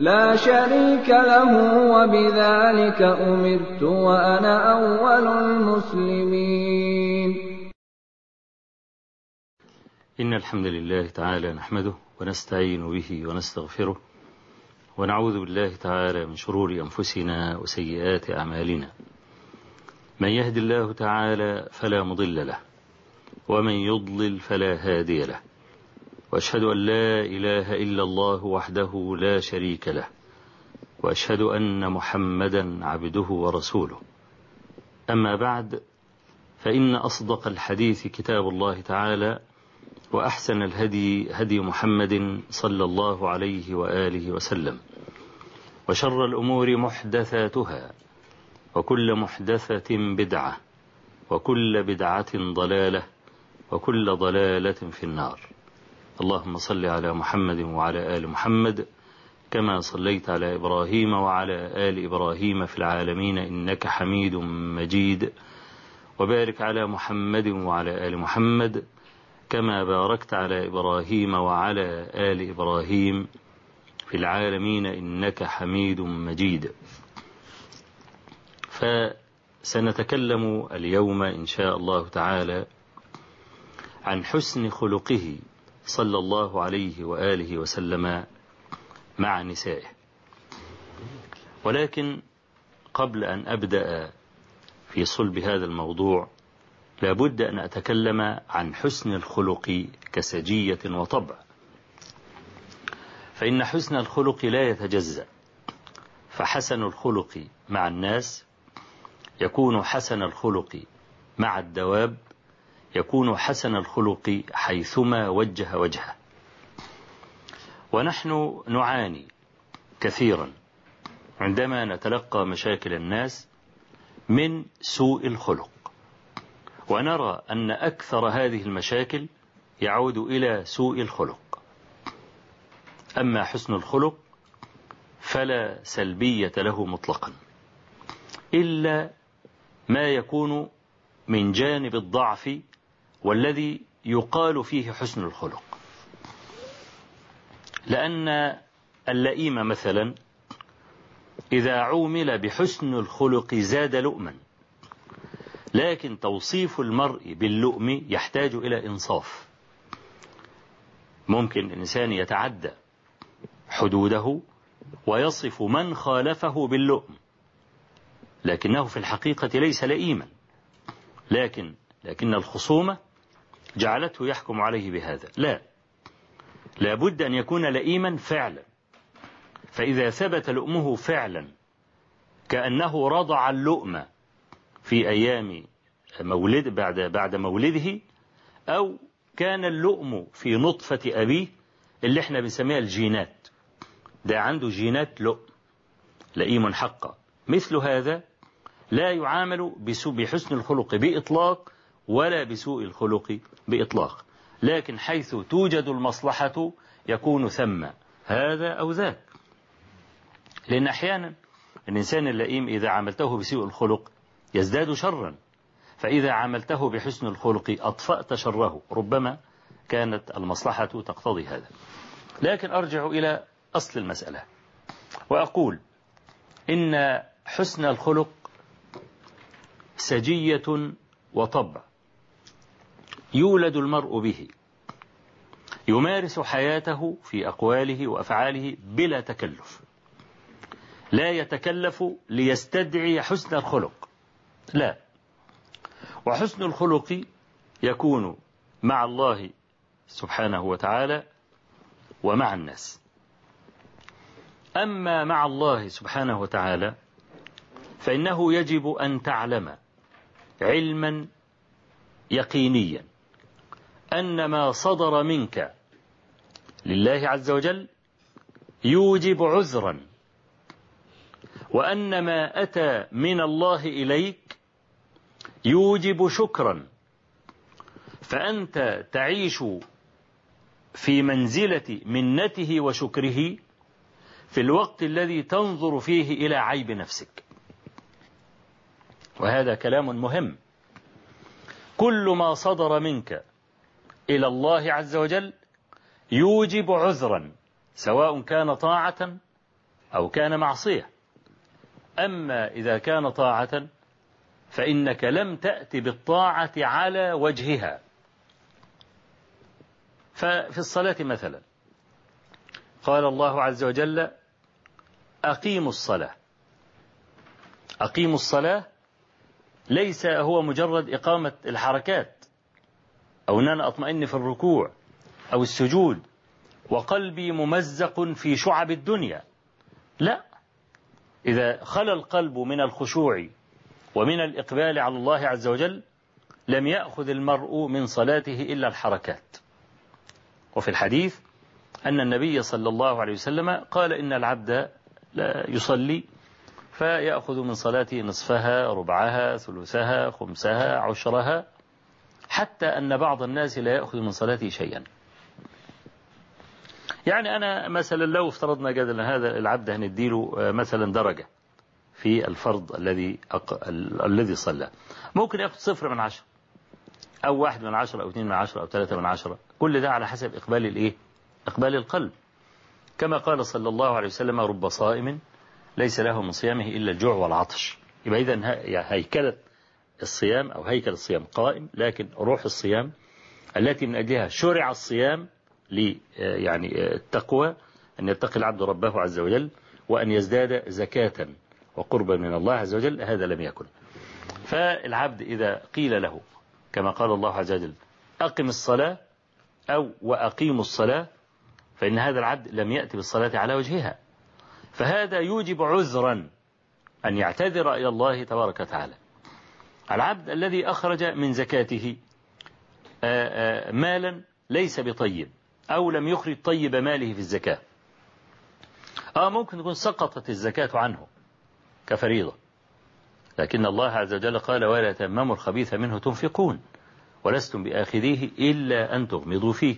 لَا شَرِيكَ لَهُ ۖ وَبِذَٰلِكَ أُمِرْتُ وَأَنَا أَوَّلُ الْمُسْلِمِينَ. إن الحمد لله تعالى نحمده ونستعين به ونستغفره ونعوذ بالله تعالى من شرور أنفسنا وسيئات أعمالنا. من يهد الله تعالى فلا مضل له ومن يضلل فلا هادي له. وأشهد أن لا إله إلا الله وحده لا شريك له وأشهد أن محمدا عبده ورسوله. أما بعد فإن أصدق الحديث كتاب الله تعالى وأحسن الهدي هدي محمد صلى الله عليه وآله وسلم. وشر الأمور محدثاتها وكل محدثة بدعة وكل بدعة ضلالة وكل ضلالة في النار. اللهم صل على محمد وعلى آل محمد كما صليت على إبراهيم وعلى آل إبراهيم في العالمين إنك حميد مجيد وبارك على محمد وعلى آل محمد كما باركت على إبراهيم وعلى آل إبراهيم في العالمين إنك حميد مجيد. فسنتكلم اليوم إن شاء الله تعالى عن حسن خلقه. صلى الله عليه وآله وسلم مع نسائه. ولكن قبل أن أبدأ في صلب هذا الموضوع لابد أن أتكلم عن حسن الخلق كسجية وطبع. فإن حسن الخلق لا يتجزأ فحسن الخلق مع الناس يكون حسن الخلق مع الدواب يكون حسن الخلق حيثما وجه وجهه. ونحن نعاني كثيرا عندما نتلقى مشاكل الناس من سوء الخلق. ونرى أن أكثر هذه المشاكل يعود إلى سوء الخلق. أما حسن الخلق فلا سلبية له مطلقا إلا ما يكون من جانب الضعف والذي يقال فيه حسن الخلق. لأن اللئيم مثلا إذا عومل بحسن الخلق زاد لؤما. لكن توصيف المرء باللؤم يحتاج إلى إنصاف. ممكن الإنسان يتعدى حدوده ويصف من خالفه باللؤم. لكنه في الحقيقة ليس لئيما. لكن لكن الخصومة جعلته يحكم عليه بهذا. لا. لابد أن يكون لئيما فعلا. فإذا ثبت لؤمه فعلا كأنه رضع اللؤم في أيام مولد بعد بعد مولده أو كان اللؤم في نطفة أبيه اللي إحنا بنسميها الجينات. ده عنده جينات لؤم. لئيم حقا. مثل هذا لا يعامل بحسن الخلق بإطلاق ولا بسوء الخلق بإطلاق. لكن حيث توجد المصلحة يكون ثم هذا أو ذاك. لأن أحيانا الإنسان اللئيم إذا عملته بسوء الخلق يزداد شرا. فإذا عملته بحسن الخلق أطفأت شره. ربما كانت المصلحة تقتضي هذا. لكن أرجع إلى أصل المسألة. وأقول إن حسن الخلق سجية وطبع. يولد المرء به. يمارس حياته في أقواله وأفعاله بلا تكلف. لا يتكلف ليستدعي حسن الخلق. لا. وحسن الخلق يكون مع الله سبحانه وتعالى ومع الناس. أما مع الله سبحانه وتعالى فإنه يجب أن تعلم علما يقينيا. أن ما صدر منك لله عز وجل يوجب عذرا وأن ما أتى من الله إليك يوجب شكرا. فأنت تعيش في منزلة منته وشكره في الوقت الذي تنظر فيه إلى عيب نفسك. وهذا كلام مهم. كل ما صدر منك إلى الله عز وجل يوجب عذرا سواء كان طاعة أو كان معصية. أما إذا كان طاعة فإنك لم تأت بالطاعة على وجهها. ففي الصلاة مثلا قال الله عز وجل أقيموا الصلاة. أقيموا الصلاة ليس هو مجرد إقامة الحركات أو أن أنا أطمئن في الركوع أو السجود وقلبي ممزق في شعب الدنيا. لا. إذا خلى القلب من الخشوع ومن الإقبال على الله عز وجل لم يأخذ المرء من صلاته إلا الحركات. وفي الحديث أن النبي صلى الله عليه وسلم قال إن العبد لا يصلي فيأخذ من صلاته نصفها ربعها ثلثها خمسها عشرها. حتى أن بعض الناس لا يأخذ من صلاته شيئا. يعني أنا مثلا لو افترضنا جدلا هذا العبد هنديله مثلا درجة في الفرض الذي أق... الذي صلى. ممكن يأخذ صفر من عشرة أو واحد من عشرة أو اثنين من عشرة أو ثلاثة من عشرة كل ده على حسب إقبال الإيه؟ إقبال القلب. كما قال صلى الله عليه وسلم رب صائم ليس له من صيامه إلا الجوع والعطش. يبقى إذن هيكلة الصيام أو هيكل الصيام قائم لكن روح الصيام التي من أجلها شرع الصيام ل يعني التقوى أن يتقي العبد ربه عز وجل وأن يزداد زكاة وقربا من الله عز وجل هذا لم يكن. فالعبد إذا قيل له كما قال الله عز وجل أقم الصلاة أو وأقيموا الصلاة فإن هذا العبد لم يأتي بالصلاة على وجهها. فهذا يوجب عذرا أن يعتذر إلى الله تبارك وتعالى. العبد الذي أخرج من زكاته مالا ليس بطيب أو لم يخرج طيب ماله في الزكاة. آه ممكن تكون سقطت الزكاة عنه كفريضة. لكن الله عز وجل قال ولا تمموا الخبيث منه تنفقون ولستم بآخذيه إلا أن تغمضوا فيه.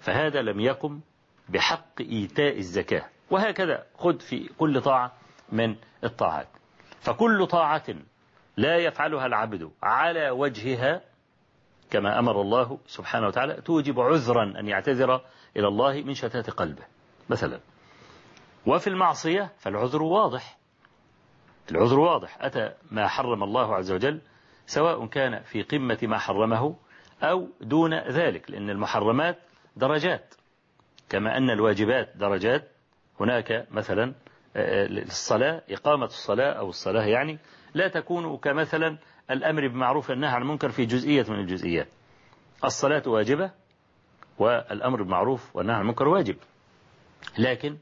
فهذا لم يقم بحق إيتاء الزكاة. وهكذا خذ في كل طاعة من الطاعات. فكل طاعة لا يفعلها العبد على وجهها كما أمر الله سبحانه وتعالى. توجب عذرا أن يعتذر إلى الله من شتات قلبه. مثلا وفي المعصية فالعذر واضح. العذر واضح. أتى ما حرم الله عز وجل سواء كان في قمة ما حرمه أو دون ذلك لأن المحرمات درجات. كما أن الواجبات درجات. هناك مثلا الصلاة إقامة الصلاة أو الصلاة يعني لا تكون كمثلا الأمر بمعروف والنهي عن المنكر في جزئية من الجزئيات. الصلاة واجبة والأمر بالمعروف والنهي عن المنكر واجب. لكن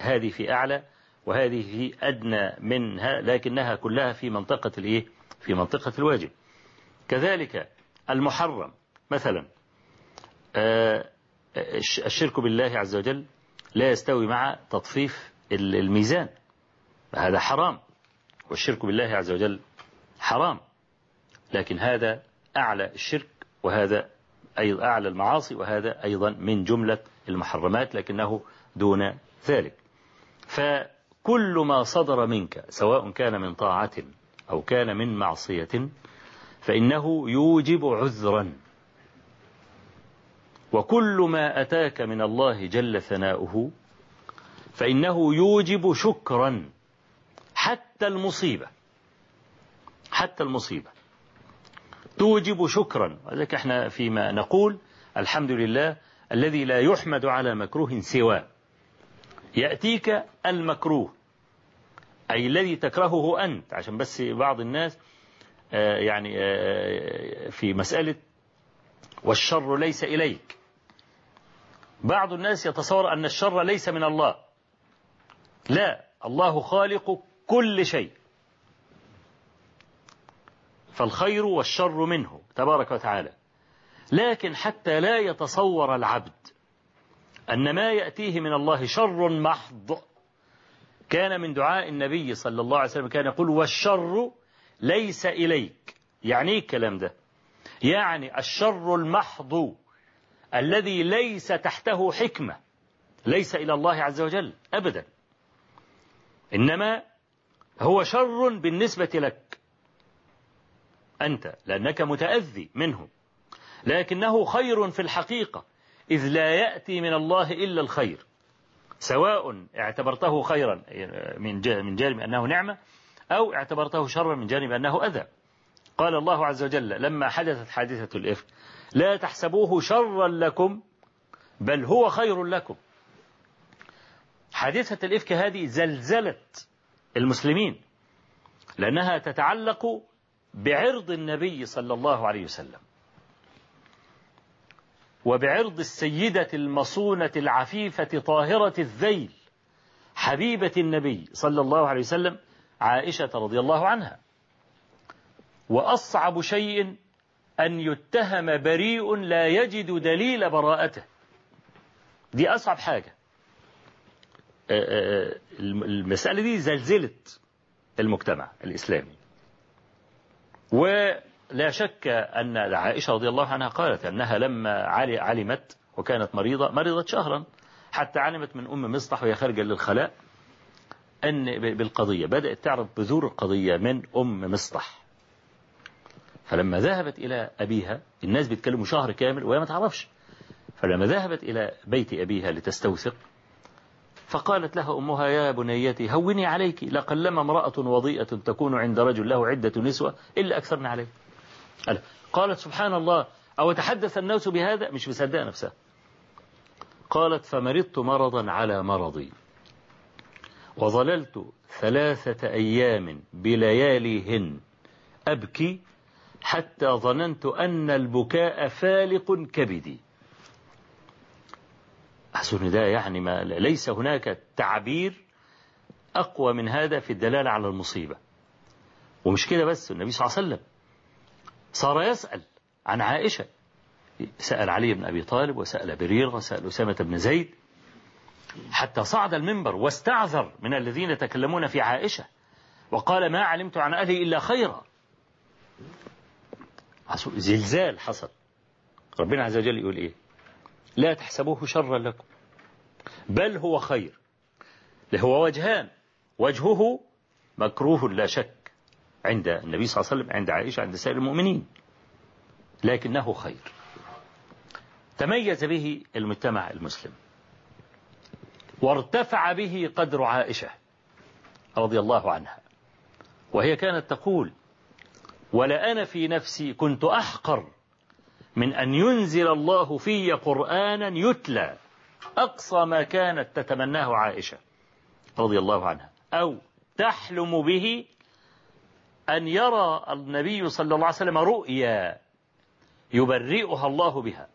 هذه في أعلى وهذه في أدنى منها لكنها كلها في منطقة الإيه؟ في منطقة الواجب. كذلك المحرم مثلا الشرك بالله عز وجل لا يستوي مع تطفيف الميزان. هذا حرام. والشرك بالله عز وجل حرام. لكن هذا أعلى الشرك وهذا أيضا أعلى المعاصي وهذا أيضا من جملة المحرمات لكنه دون ذلك. فكل ما صدر منك سواء كان من طاعة أو كان من معصية فإنه يوجب عذرا. وكل ما أتاك من الله جل ثناؤه فإنه يوجب شكرا. حتى المصيبة. حتى المصيبة. توجب شكرا. ولذلك إحنا فيما نقول الحمد لله الذي لا يحمد على مكروه سواه. يأتيك المكروه أي الذي تكرهه أنت. عشان بس بعض الناس يعني في مسألة والشر ليس إليك. بعض الناس يتصور أن الشر ليس من الله. لا الله خالق كل شيء. فالخير والشر منه تبارك وتعالى. لكن حتى لا يتصور العبد أن ما يأتيه من الله شر محض. كان من دعاء النبي صلى الله عليه وسلم كان يقول والشر ليس إليك. يعني إيه الكلام ده؟ يعني الشر المحض الذي ليس تحته حكمة ليس إلى الله عز وجل أبدا. إنما هو شر بالنسبة لك. أنت لأنك متأذي منه. لكنه خير في الحقيقة إذ لا يأتي من الله إلا الخير. سواء اعتبرته خيرا من من جانب أنه نعمة أو اعتبرته شرا من جانب أنه أذى. قال الله عز وجل لما حدثت حادثة الإفك لا تحسبوه شرا لكم بل هو خير لكم. حادثة الإفك هذه زلزلت المسلمين لأنها تتعلق بعرض النبي صلى الله عليه وسلم وبعرض السيدة المصونة العفيفة طاهرة الذيل حبيبة النبي صلى الله عليه وسلم عائشة رضي الله عنها. وأصعب شيء أن يتهم بريء لا يجد دليل براءته. دي أصعب حاجة. المسألة دي زلزلت المجتمع الإسلامي. ولا شك أن عائشة رضي الله عنها قالت أنها لما علمت وكانت مريضة مرضت شهرا حتى علمت من أم مصطح وهي خارجة للخلاء أن بالقضية بدأت تعرف بذور القضية من أم مصطح فلما ذهبت إلى أبيها الناس بيتكلموا شهر كامل وهي ما تعرفش. فلما ذهبت إلى بيت أبيها لتستوثق فقالت لها أمها يا بنيتي هوني عليك لقلما امرأة وضيئة تكون عند رجل له عدة نسوة إلا أكثرنا عليه قالت سبحان الله أو تحدث الناس بهذا؟ مش مصدقة نفسها. قالت فمرضت مرضا على مرضي. وظللت ثلاثة أيام بلياليهن أبكي حتى ظننت أن البكاء فالق كبدي. أحسن ده يعني ما ليس هناك تعبير أقوى من هذا في الدلالة على المصيبة. ومش كده بس النبي صلى الله عليه وسلم صار يسأل عن عائشة. سأل علي بن أبي طالب وسأل برير وسأل أسامة بن زيد حتى صعد المنبر واستعذر من الذين يتكلمون في عائشة. وقال ما علمت عن أهلي إلا خيرا. زلزال حصل. ربنا عز وجل يقول إيه؟ لا تحسبوه شرا لكم. بل هو خير. هو وجهان. وجهه مكروه لا شك. عند النبي صلى الله عليه وسلم عند عائشة عند سائر المؤمنين. لكنه خير. تميز به المجتمع المسلم. وارتفع به قدر عائشة رضي الله عنها. وهي كانت تقول ولا أنا في نفسي كنت أحقر من أن ينزل الله في قرآنا يتلى أقصى ما كانت تتمناه عائشة رضي الله عنها. أو تحلم به أن يرى النبي صلى الله عليه وسلم رؤيا يبرئها الله بها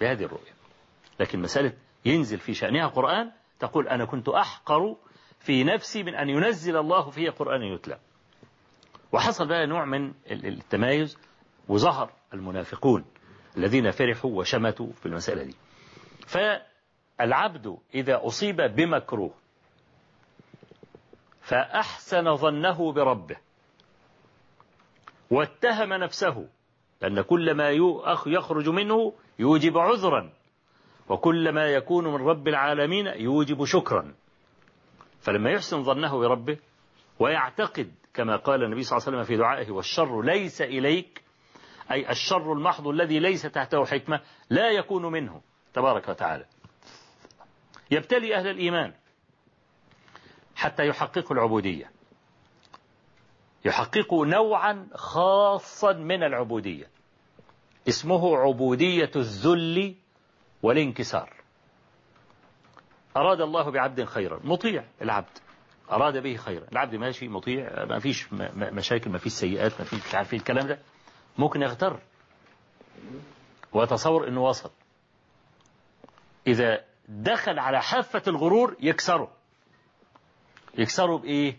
بهذه الرؤيا. لكن مسألة ينزل في شأنها قرآن تقول أنا كنت أحقر في نفسي من أن ينزل الله في قرآن يتلى. وحصل بقى نوع من التمايز وظهر المنافقون. الذين فرحوا وشمتوا في المسألة دي. فالعبد إذا أصيب بمكروه فأحسن ظنه بربه واتهم نفسه لأن كل ما يخرج منه يوجب عذرا وكل ما يكون من رب العالمين يوجب شكرا. فلما يحسن ظنه بربه ويعتقد كما قال النبي صلى الله عليه وسلم في دعائه والشر ليس إليك أي الشر المحض الذي ليس تحته حكمة لا يكون منه تبارك وتعالى. يبتلي أهل الإيمان حتى يحققوا العبودية. يحققوا نوعا خاصا من العبودية. اسمه عبودية الذل والانكسار. أراد الله بعبد خيرا مطيع العبد. أراد به خيرا. العبد ماشي مطيع ما فيش مشاكل ما فيش سيئات ما فيش مش عارف الكلام ده. ممكن يغتر. ويتصور إنه وصل. إذا دخل على حافة الغرور يكسره. يكسره بإيه؟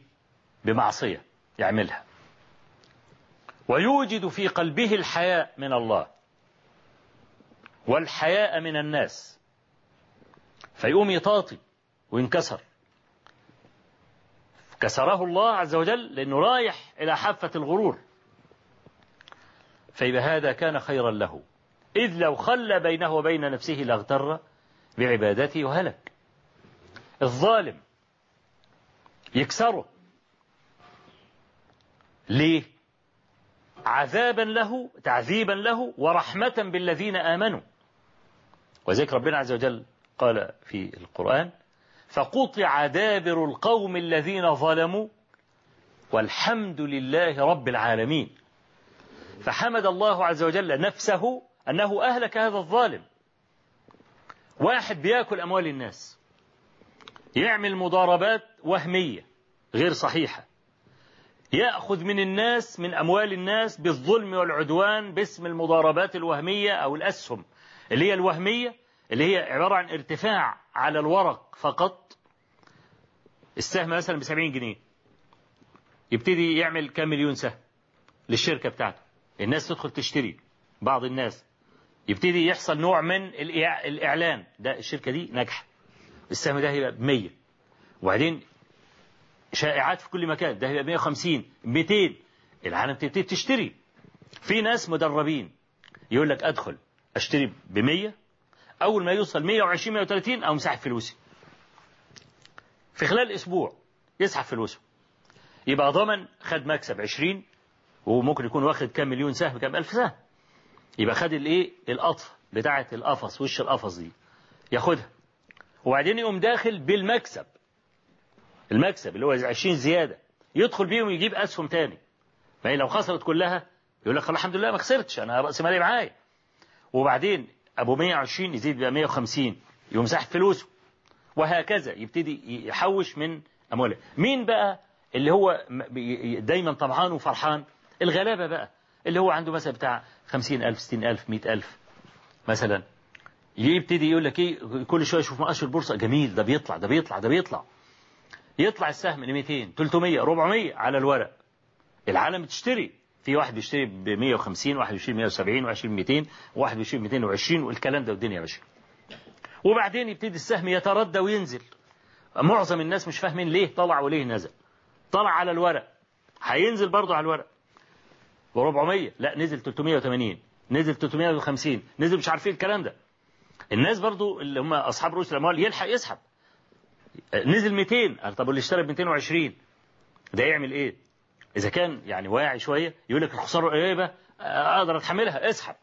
بمعصية يعملها. ويوجد في قلبه الحياء من الله. والحياء من الناس. فيقوم يطاطي وينكسر. كسره الله عز وجل لأنه رايح إلى حافة الغرور. فيبقى هذا كان خيرا له. إذ لو خلى بينه وبين نفسه لاغتر بعبادته وهلك. الظالم يكسره. ليه؟ عذابا له تعذيبا له ورحمة بالذين آمنوا. وذلك ربنا عز وجل قال في القرآن فقطع دابر القوم الذين ظلموا والحمد لله رب العالمين. فحمد الله عز وجل نفسه أنه أهلك هذا الظالم. واحد بيأكل أموال الناس يعمل مضاربات وهمية غير صحيحة يأخذ من الناس من أموال الناس بالظلم والعدوان باسم المضاربات الوهمية أو الأسهم اللي هي الوهمية اللي هي عبارة عن ارتفاع على الورق فقط. السهم مثلا ب 70 جنيه يبتدي يعمل كام مليون سهم للشركة بتاعته. الناس تدخل تشتري. بعض الناس يبتدي يحصل نوع من الإعلان. ده الشركة دي ناجحة. السهم ده هيبقى ب 100 وبعدين شائعات في كل مكان. ده هيبقى 150 200 العالم تبتدي تشتري. في ناس مدربين يقول لك أدخل أشتري ب 100 أول ما يوصل 120 130 أو مسحب فلوسي. في خلال أسبوع يسحب فلوسه. يبقى ضمن خد مكسب 20 وممكن يكون واخد كام مليون سهم كام ألف سهم. يبقى خد الإيه؟ القطف بتاعه القفص وش القفص دي؟ ياخدها. وبعدين يقوم داخل بالمكسب. المكسب اللي هو 20 زيادة. يدخل بيهم ويجيب أسهم تاني. فهي لو خسرت كلها يقول لك الحمد لله ما خسرتش أنا رأس مالي معايا. وبعدين أبو 120 يزيد بقى 150 يقوم ساحب فلوسه. وهكذا يبتدي يحوش من أمواله مين بقى اللي هو دايما طمعان وفرحان؟ الغلابة بقى اللي هو عنده مثلا بتاع 50000 60000 100000 مثلا. يبتدي يقول لك إيه كل شوية يشوف مؤشر البورصه جميل ده بيطلع ده بيطلع ده بيطلع. يطلع السهم ل 200 300 400 على الورق. العالم بتشتري. في واحد بيشتري ب 150 واحد بيشتري 170 واحد بيشتري 200 واحد بيشتري 220 والكلام ده والدنيا ماشية. وبعدين يبتدي السهم يتردى وينزل. معظم الناس مش فاهمين ليه طلع وليه نزل. طلع على الورق. هينزل برضه على الورق. ب 400 لا نزل 380 نزل 350 نزل مش عارفين الكلام ده. الناس برضو اللي هم أصحاب رؤوس الأموال يلحق يسحب. نزل 200 طب اللي اشترى ب 220 ده يعمل إيه؟ إذا كان يعني واعي شوية يقول لك الخسارة قريبة أقدر أتحملها. اسحب.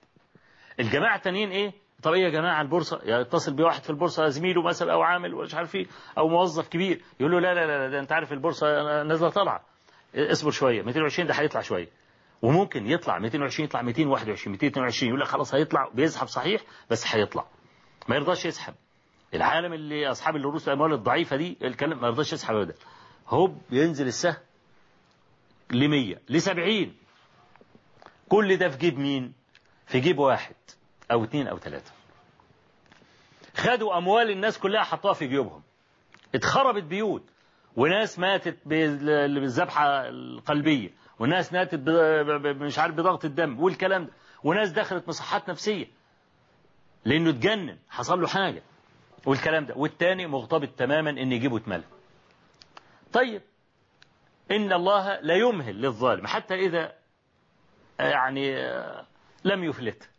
الجماعة التانيين إيه؟ طب إيه يا جماعة البورصة؟ يتصل بواحد في البورصة زميله مثلا أو عامل ومش عارف إيه أو موظف كبير يقول له لا لا لا ده أنت عارف البورصة نازلة طالعة. اصبر شوية 220 ده هيطلع شوية. وممكن يطلع 220 يطلع 221 222 يقول لك خلاص هيطلع بيسحب صحيح بس هيطلع. ما يرضاش يسحب العالم اللي أصحاب الرؤوس الاموال الضعيفة دي الكلام ما يرضاش يسحب ابدا. هوب ينزل السهم ل 100 ل 70 كل ده في جيب مين؟ في جيب واحد أو اثنين أو ثلاثة خدوا أموال الناس كلها حطوها في جيوبهم. اتخربت بيوت. وناس ماتت بالذبحة القلبية. وناس ماتت مش عارف بضغط الدم والكلام ده. وناس دخلت مصحات نفسية. لأنه اتجنن حصل له حاجة. والكلام ده. والتاني مغتبط تماما إن يجيبه اتملى طيب. إن الله لا يمهل للظالم. حتى إذا يعني لم يفلت.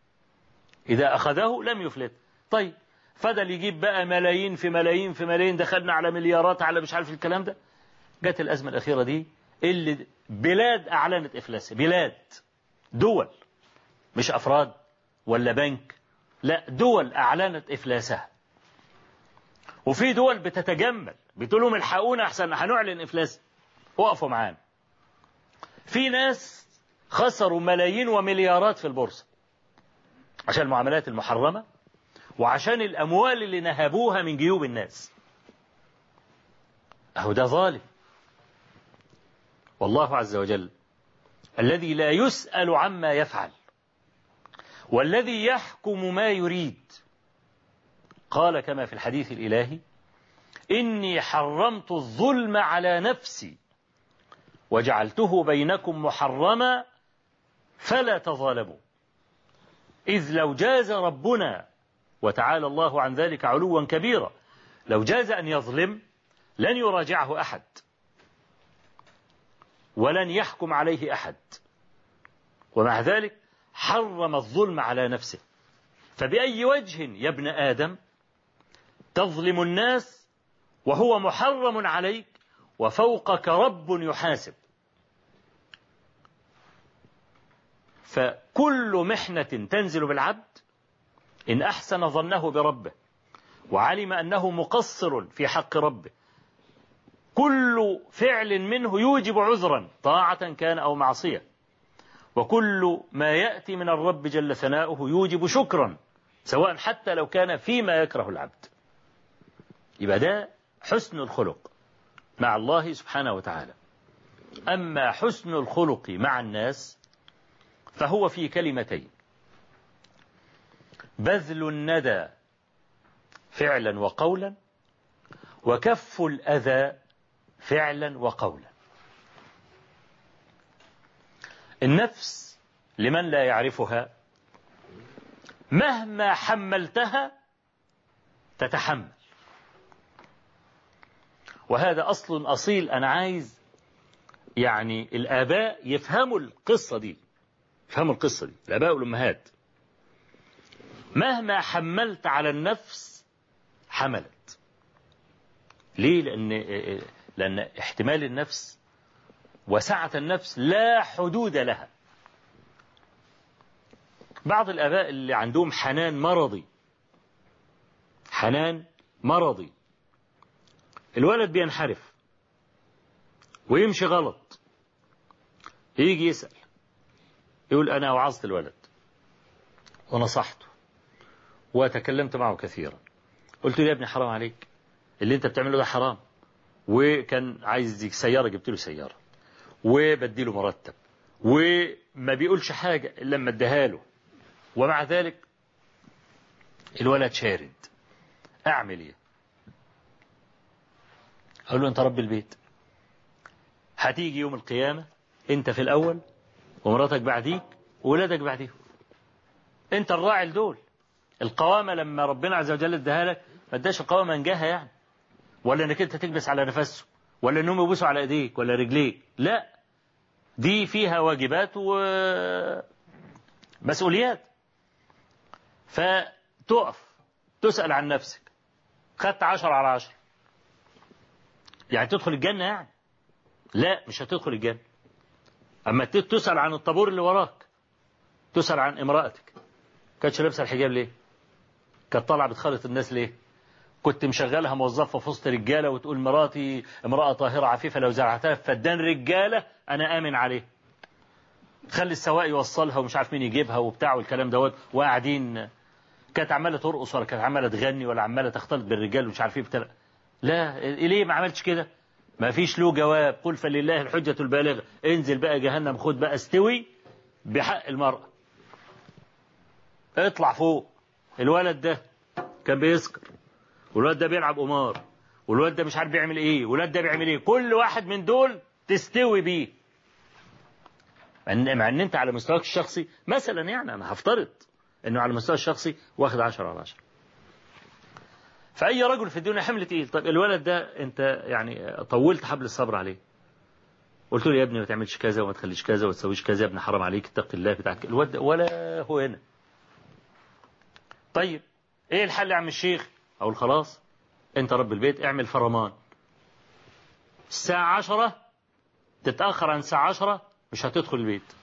إذا أخذه لم يفلت. طيب. فضل يجيب بقى ملايين في ملايين في ملايين. دخلنا على مليارات على مش عارف الكلام ده. جت الأزمة الأخيرة دي. اللي بلاد أعلنت إفلاسها بلاد دول مش أفراد ولا بنك لا دول أعلنت إفلاسها. وفي دول بتتجمل بتقول لهم الحقونا أحسن هنعلن إفلاس. وقفوا معانا. في ناس خسروا ملايين ومليارات في البورصة. عشان المعاملات المحرمة وعشان الأموال اللي نهبوها من جيوب الناس. أهو ده ظالم. والله عز وجل الذي لا يسأل عما يفعل والذي يحكم ما يريد. قال كما في الحديث الإلهي إني حرمت الظلم على نفسي وجعلته بينكم محرما فلا تظالموا. إذ لو جاز ربنا وتعالى الله عن ذلك علوا كبيرا لو جاز أن يظلم لن يراجعه أحد. ولن يحكم عليه أحد. ومع ذلك حرم الظلم على نفسه. فبأي وجه يا ابن آدم تظلم الناس وهو محرم عليك وفوقك رب يحاسب. فكل محنة تنزل بالعبد إن أحسن ظنه بربه وعلم أنه مقصر في حق ربه. كل فعل منه يوجب عذرا طاعة كان أو معصية. وكل ما يأتي من الرب جل ثناؤه يوجب شكرا سواء حتى لو كان فيما يكره العبد. يبقى ده حسن الخلق مع الله سبحانه وتعالى. أما حسن الخلق مع الناس فهو في كلمتين. بذل الندى فعلا وقولا وكف الأذى فعلا وقولا. النفس لمن لا يعرفها مهما حملتها تتحمل. وهذا أصل أصيل أنا عايز يعني الآباء يفهموا القصة دي. يفهموا القصة دي الآباء والأمهات. مهما حملت على النفس حملت. ليه؟ لأن, لأن احتمال النفس وسعة النفس لا حدود لها. بعض الآباء اللي عندهم حنان مرضي حنان مرضي الولد بينحرف ويمشي غلط يجي يسأل يقول أنا وعظت الولد ونصحته وتكلمت معه كثيرا. قلت له يا ابني حرام عليك اللي أنت بتعمله ده حرام. وكان عايز سيارة جبت له سيارة. وبدي له مرتب. وما بيقولش حاجة إلا لما اديها له. ومع ذلك الولد شارد. أعمل إيه؟ أقول له أنت رب البيت. هتيجي يوم القيامة أنت في الأول ومراتك بعديك وولادك بعديهم. أنت الراعي لدول. القوامة لما ربنا عز وجل اداها لك ما اداش القوامة انجاها يعني. ولا انك انت تكبس على نفسه ولا انهم يبوسوا على ايديك ولا رجليك لا. دي فيها واجبات ومسؤوليات فتقف تسأل عن نفسك. خدت عشر على عشر يعني تدخل الجنة يعني؟ لا مش هتدخل الجنة. أما تسأل عن الطابور اللي وراك. تسأل عن امرأتك. كانتش لابسة الحجاب ليه؟ كانت طالعة بتخالط الناس ليه؟ كنت مشغلها موظفة في وسط رجالة وتقول مراتي امرأة طاهرة عفيفة لو زرعتها في فدان رجالة أنا آمن عليه. خلي السواق يوصلها ومش عارف مين يجيبها وبتاع والكلام دوت وقاعدين. كانت عمالة ترقص ولا كانت عمالة تغني ولا عمالة تختلط بالرجال ومش عارف إيه بتاع. لا ليه ما عملتش كده؟ ما فيش له جواب. قل فلله الحجة البالغة. انزل بقى جهنم خد بقى استوي بحق المرأة اطلع فوق. الولد ده كان بيسكر. والولد ده بيلعب قمار والولد ده مش عارف بيعمل إيه والولد ده بيعمل إيه كل واحد من دول تستوي بيه. مع ان أنت على مستواك الشخصي مثلا يعني أنا هفترض إنه على المستوى الشخصي واخد 10 على 10 فأي رجل في الدنيا حمل تقيل طيب الولد ده أنت يعني طولت حبل الصبر عليه. قلت له يا ابني ما تعملش كذا وما تخليش كذا وما تسويش كذا يا ابني حرام عليك اتق الله بتاعك. الولد ولا هو هنا. طيب إيه الحل يا عم الشيخ؟ أقول خلاص أنت رب البيت اعمل فرمان الساعة عشرة تتأخر عن الساعة عشرة مش هتدخل البيت.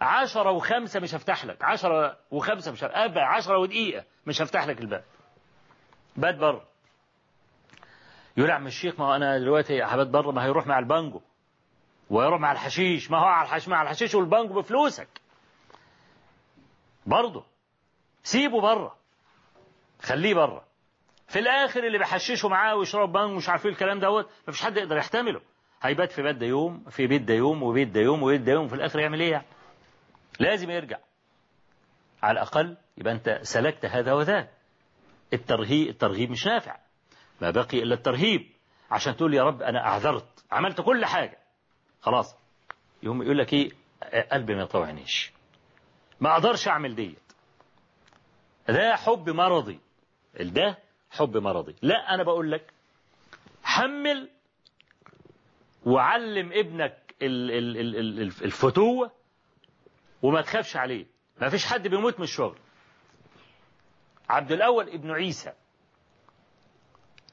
عشرة وخمسة مش هفتح لك. عشرة وخمسة مش هفتح عشرة ودقيقة مش هفتح لك الباب. بات بره يقول عم الشيخ ما هو أنا دلوقتي هبات بره ما هيروح مع البانجو ويروح مع الحشيش. ما هو على الحشيش مع الحشيش والبانجو بفلوسك. برضه. سيبه بره. خليه بره. في الآخر اللي بيحششه معاه ويشرب بانجو مش عارفين الكلام دوت مفيش حد يقدر يحتمله. هيبات في بيت ده يوم في بيت ده يوم وبيت ده يوم وبيت ده يوم في الآخر يعمل إيه يعني؟ لازم يرجع. على الأقل يبقى أنت سلكت هذا وذاك. الترهيب الترغيب مش نافع. ما بقي إلا الترهيب. عشان تقول يا رب أنا أعذرت عملت كل حاجة. خلاص. يقوم يقول لك إيه؟ قلبي ما يطوعنيش. ما أقدرش أعمل ديت. ده حب مرضي. ده حب مرضي. لا أنا بقول لك حمل وعلم ابنك ال- ال- ال- ال- الفتوة وما تخافش عليه. ما فيش حد بيموت من الشغل. عبد الأول ابن عيسى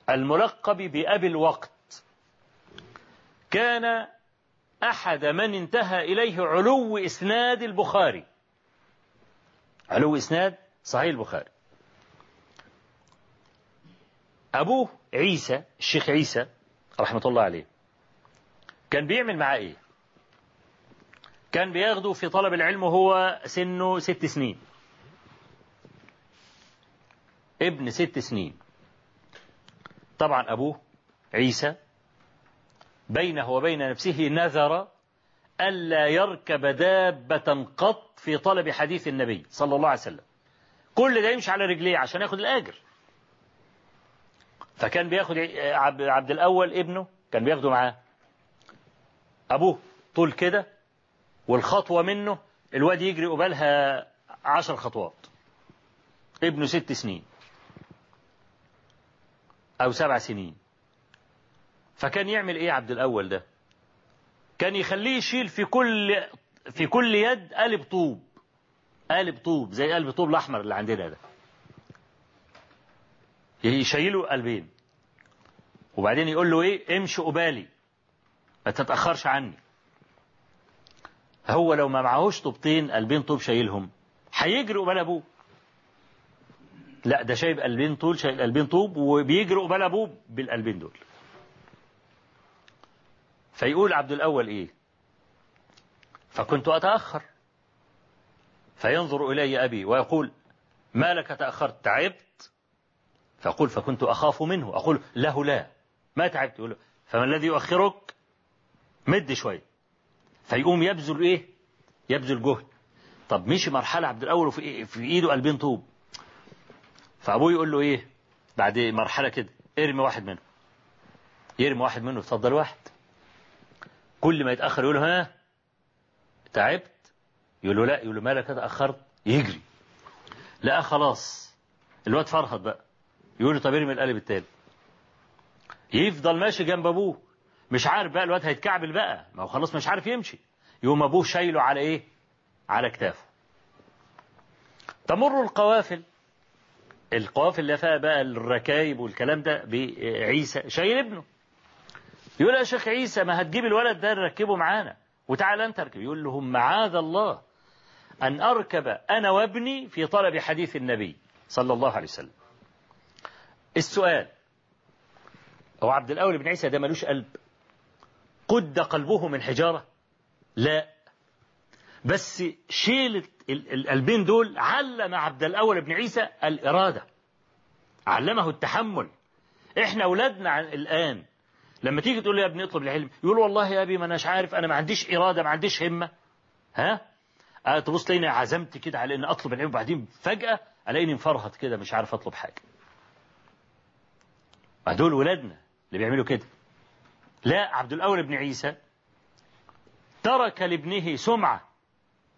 الملقب بأبي الوقت كان أحد من انتهى إليه علو إسناد البخاري. علو إسناد صحيح البخاري. أبوه عيسى الشيخ عيسى رحمة الله عليه. كان بيعمل معاه إيه؟ كان بياخده في طلب العلم وهو سنه ست سنين. ابن ست سنين. طبعا أبوه عيسى بينه وبين نفسه نذر ألا يركب دابة قط في طلب حديث النبي صلى الله عليه وسلم. كل ده يمشي على رجليه عشان ياخد الأجر. فكان بياخد عبد الأول ابنه كان بياخده معاه. أبوه طول كده والخطوة منه الواد يجري قبالها عشر خطوات. ابنه ست سنين. أو سبع سنين. فكان يعمل إيه عبد الأول ده؟ كان يخليه يشيل في كل في كل يد قالب طوب. قالب طوب زي قلب طوب الأحمر اللي عندنا ده. يشيله قلبين وبعدين يقول له إيه؟ امشي قبالي. ما تتأخرش عني. هو لو ما معهوش طوبتين قلبين طوب شايلهم هيجري قبال أبوه. لا ده شايب قلبين طول شايل قلبين طوب وبيجري قبال أبوه بالقلبين دول. فيقول عبد الأول إيه؟ فكنت أتأخر. فينظر إلي أبي ويقول ما لك تأخرت؟ تعبت. فأقول فكنت أخاف منه. أقول له لا ما تعبت. يقول فما الذي يؤخرك؟ مد شوية فيقوم يبذل إيه؟ يبذل جهد. طب مشي مرحلة عبد الأول وفي إيه؟ في إيده قلبين طوب. فأبوه يقول له إيه؟ بعد مرحلة كده ارمي واحد منه يرمي واحد منه اتفضل واحد. كل ما يتأخر يقول له ها؟ تعبت؟ يقول له لا. يقول له مالك؟ تأخرت. يجري. لا خلاص. الواد فرهد بقى. يقول له طب ارمي القالب التاني يفضل ماشي جنب أبوه. مش عارف بقى الواد هيتكعبل بقى. ما هو خلاص مش عارف يمشي. يقوم أبوه شايله على إيه؟ على كتافه. تمر القوافل. القوافل اللي فيها بقى الركايب والكلام ده بعيسى. شايل ابنه. يقول يا شيخ عيسى ما هتجيب الولد ده نركبه معانا؟ وتعال أنت اركب. يقول لهم معاذ الله أن أركب أنا وابني في طلب حديث النبي صلى الله عليه وسلم. السؤال. هو عبد الأول بن عيسى ده ملوش قلب. قد قلبه من حجارة؟ لا. بس شيل القلبين دول علم عبد الأول بن عيسى الإرادة. علمه التحمل. إحنا أولادنا الآن لما تيجي تقول يا ابني اطلب العلم يقول والله يا أبي ما اناش عارف أنا ما عنديش إرادة ما عنديش همة. ها؟ أه تبص تلاقيني عزمت كده على إن أطلب العلم وبعدين فجأة ألاقيني مفرهط كده مش عارف أطلب حاجة. دول ولادنا اللي بيعملوا كده. لا عبد الأول بن عيسى ترك لابنه سمعة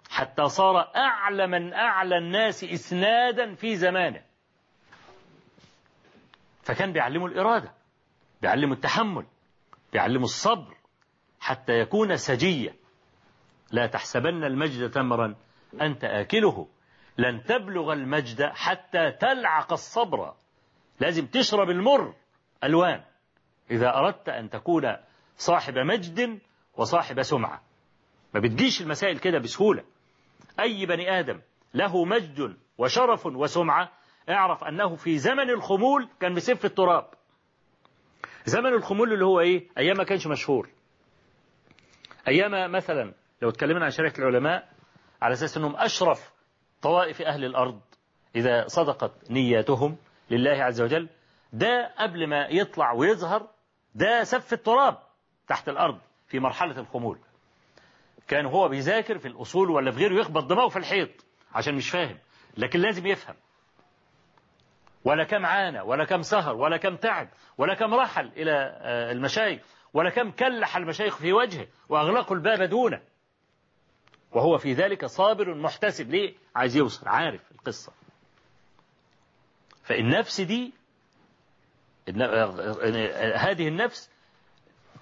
حتى صار أعلى من أعلى الناس إسنادا في زمانه. فكان بيعلمه الإرادة بيعلمه التحمل بيعلمه الصبر حتى يكون سجية. لا تحسبن المجد تمرا أنت آكله لن تبلغ المجد حتى تلعق الصبر. لازم تشرب المر. ألوان. إذا أردت أن تكون صاحب مجد وصاحب سمعة. ما بتجيش المسائل كده بسهولة. أي بني آدم له مجد وشرف وسمعة اعرف أنه في زمن الخمول كان بسف التراب. زمن الخمول اللي هو إيه؟ أيام ما كانش مشهور. أيام مثلا لو اتكلمنا عن شركة العلماء على أساس أنهم أشرف طوائف أهل الأرض إذا صدقت نياتهم لله عز وجل ده قبل ما يطلع ويظهر ده سف التراب تحت الأرض في مرحلة الخمول. كان هو بيذاكر في الأصول ولا في غيره يخبط دماغه في الحيط عشان مش فاهم لكن لازم يفهم. ولا كم عانى ولا كم سهر ولا كم تعب ولا كم رحل إلى المشايخ ولا كم كلح المشايخ في وجهه وأغلقوا الباب دونه. وهو في ذلك صابر محتسب. ليه؟ عايز يوصل عارف القصة. فالنفس دي هذه النفس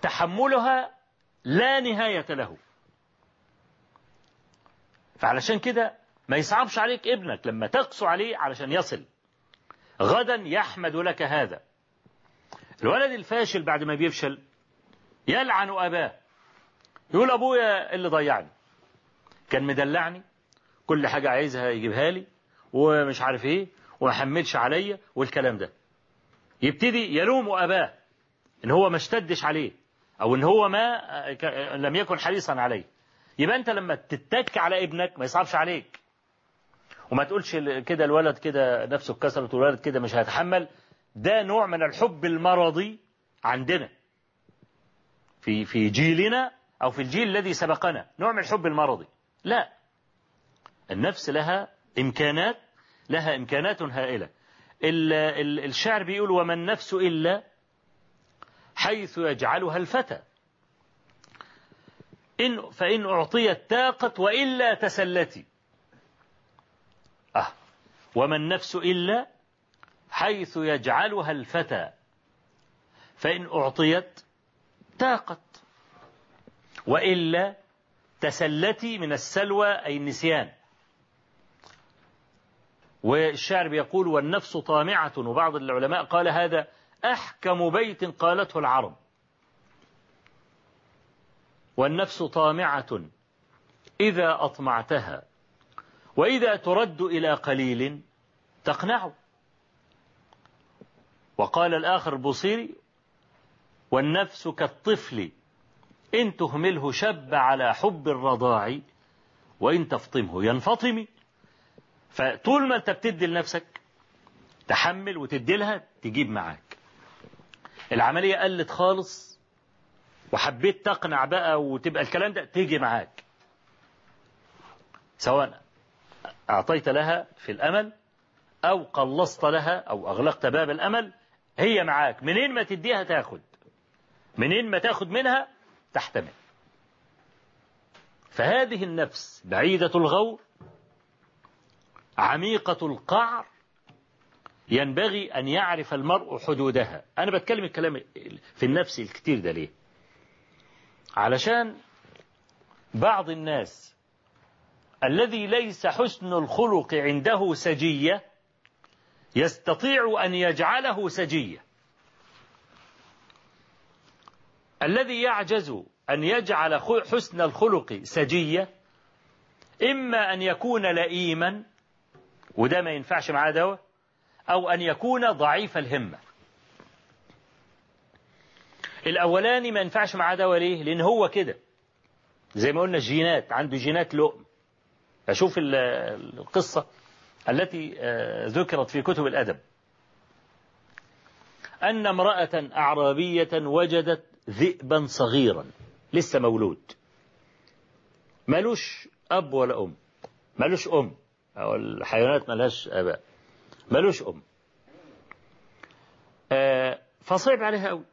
تحملها لا نهاية له. فعلشان كده ما يصعبش عليك ابنك لما تقسو عليه علشان يصل. غدا يحمد لك هذا. الولد الفاشل بعد ما بيفشل يلعن أباه. يقول أبويا اللي ضيعني. كان مدلعني. كل حاجة عايزها يجيبها لي. ومش عارف إيه. وما حملش عليا. والكلام ده. يبتدي يلوم أباه إن هو ما اشتدش عليه أو إن هو ما لم يكن حريصا عليه. يبقى أنت لما تتك على ابنك ما يصعبش عليك. وما تقولش كده الولد كده نفسه اتكسرت والولد كده مش هيتحمل. ده نوع من الحب المرضي عندنا. في في جيلنا أو في الجيل الذي سبقنا. نوع من الحب المرضي. لا. النفس لها إمكانات لها إمكانات هائلة. الشعر بيقول وما النفس إلا حيث يجعلها الفتى إن فإن أعطيت تاقت وإلا تسلتي. أه. وما النفس إلا حيث يجعلها الفتى فإن أعطيت تاقت وإلا تسلتي من السلوى أي النسيان. والشعر بيقول والنفس طامعة وبعض العلماء قال هذا أحكم بيت قالته العرب. والنفس طامعة إذا أطمعتها وإذا ترد إلى قليل تقنع وقال الآخر البصيري والنفس كالطفل إن تهمله شب على حب الرضاع وإن تفطمه ينفطم. فطول ما أنت بتدي لنفسك تحمل وتدي لها تجيب معاك. العملية قلت خالص وحبيت تقنع بقى وتبقى الكلام ده تيجي معاك. سواء أعطيت لها في الأمل أو قلصت لها أو أغلقت باب الأمل هي معاك. منين ما تديها تاخد. منين ما تاخد منها تحتمل. فهذه النفس بعيدة الغور عميقة القعر ينبغي أن يعرف المرء حدودها. أنا بتكلم الكلام في النفس الكتير ده ليه؟ علشان بعض الناس الذي ليس حسن الخلق عنده سجية يستطيع أن يجعله سجية. الذي يعجز أن يجعل حسن الخلق سجية إما أن يكون لئيما وده ما ينفعش معاه دواء أو أن يكون ضعيف الهمة الأولاني ما ينفعش معاه دواء ليه؟ لأن هو كده. زي ما قلنا الجينات عنده جينات لؤم أشوف القصة التي ذكرت في كتب الأدب. أن امرأة أعرابية وجدت ذئبا صغيرا لسه مولود. ملوش أب ولا أم. ملوش أم. أو الحيوانات ملهاش آباء. ملوش أم. آه فصعب عليها أوي.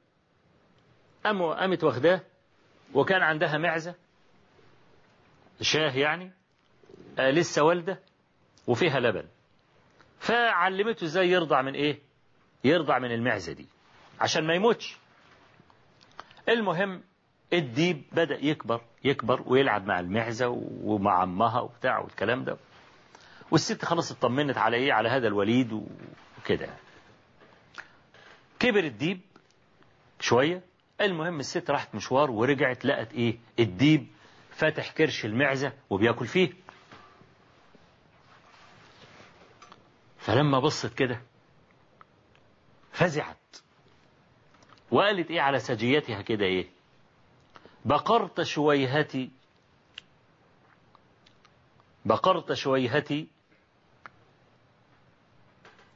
أم قامت واخداه وكان عندها معزة. شاه يعني. آه لسه والدة وفيها لبن. فعلمته إزاي يرضع من إيه؟ يرضع من المعزة دي. عشان ما يموتش. المهم الديب بدأ يكبر يكبر ويلعب مع المعزة ومع أمها وبتاع والكلام ده. والست خلاص اطمنت على إيه؟ على هذا الوليد وكده. كبر الديب شوية. المهم الست راحت مشوار ورجعت لقت إيه؟ الديب فاتح كرش المعزة وبياكل فيه. فلما بصت كده فزعت. وقالت إيه على سجيتها كده إيه؟ بقرت شويهتي بقرت شويهتي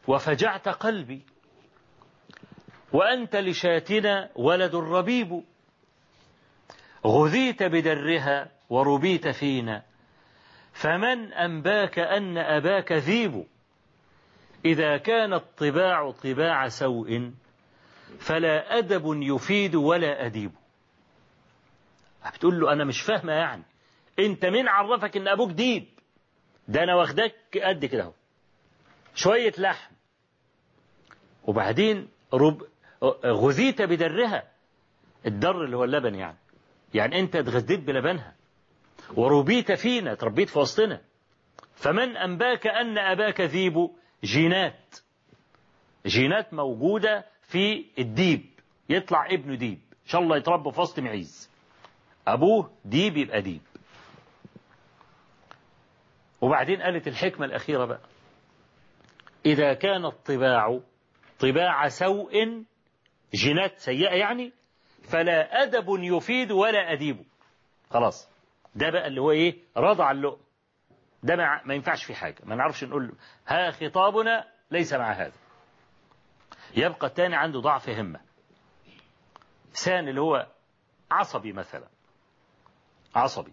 وفجعت قلبي. وأنت لشاتنا ولد ربيب غذيت بدرها وربيت فينا. فمن أنباك أن أباك ذيب؟ إذا كان الطباع طباع سوء فلا أدب يفيد ولا أديب. بتقول له أنا مش فاهمة يعني. أنت مين عرفك إن أبوك ديب. ده أنا واخدك قد كده شوية لحم. وبعدين رب غذيت بدرها. الدر اللي هو اللبن يعني. يعني أنت اتغذيت بلبنها. وربيت فينا تربيت في وسطنا. فمن أنباك أن أباك ذيب؟ جينات. جينات موجودة في الديب. يطلع ابنه ديب. إن شاء الله يتربى في وسط معيز. أبوه ديب يبقى ديب. وبعدين قالت الحكمة الأخيرة بقى. إذا كان الطباع طباع سوء جينات سيئة يعني فلا أدب يفيد ولا أديب. خلاص. ده بقى اللي هو إيه؟ رضع اللؤم ده ما, ما ينفعش في حاجة. ما نعرفش نقول ها خطابنا ليس مع هذا. يبقى الثاني عنده ضعف همة. ثاني اللي هو عصبي مثلا. عصبي.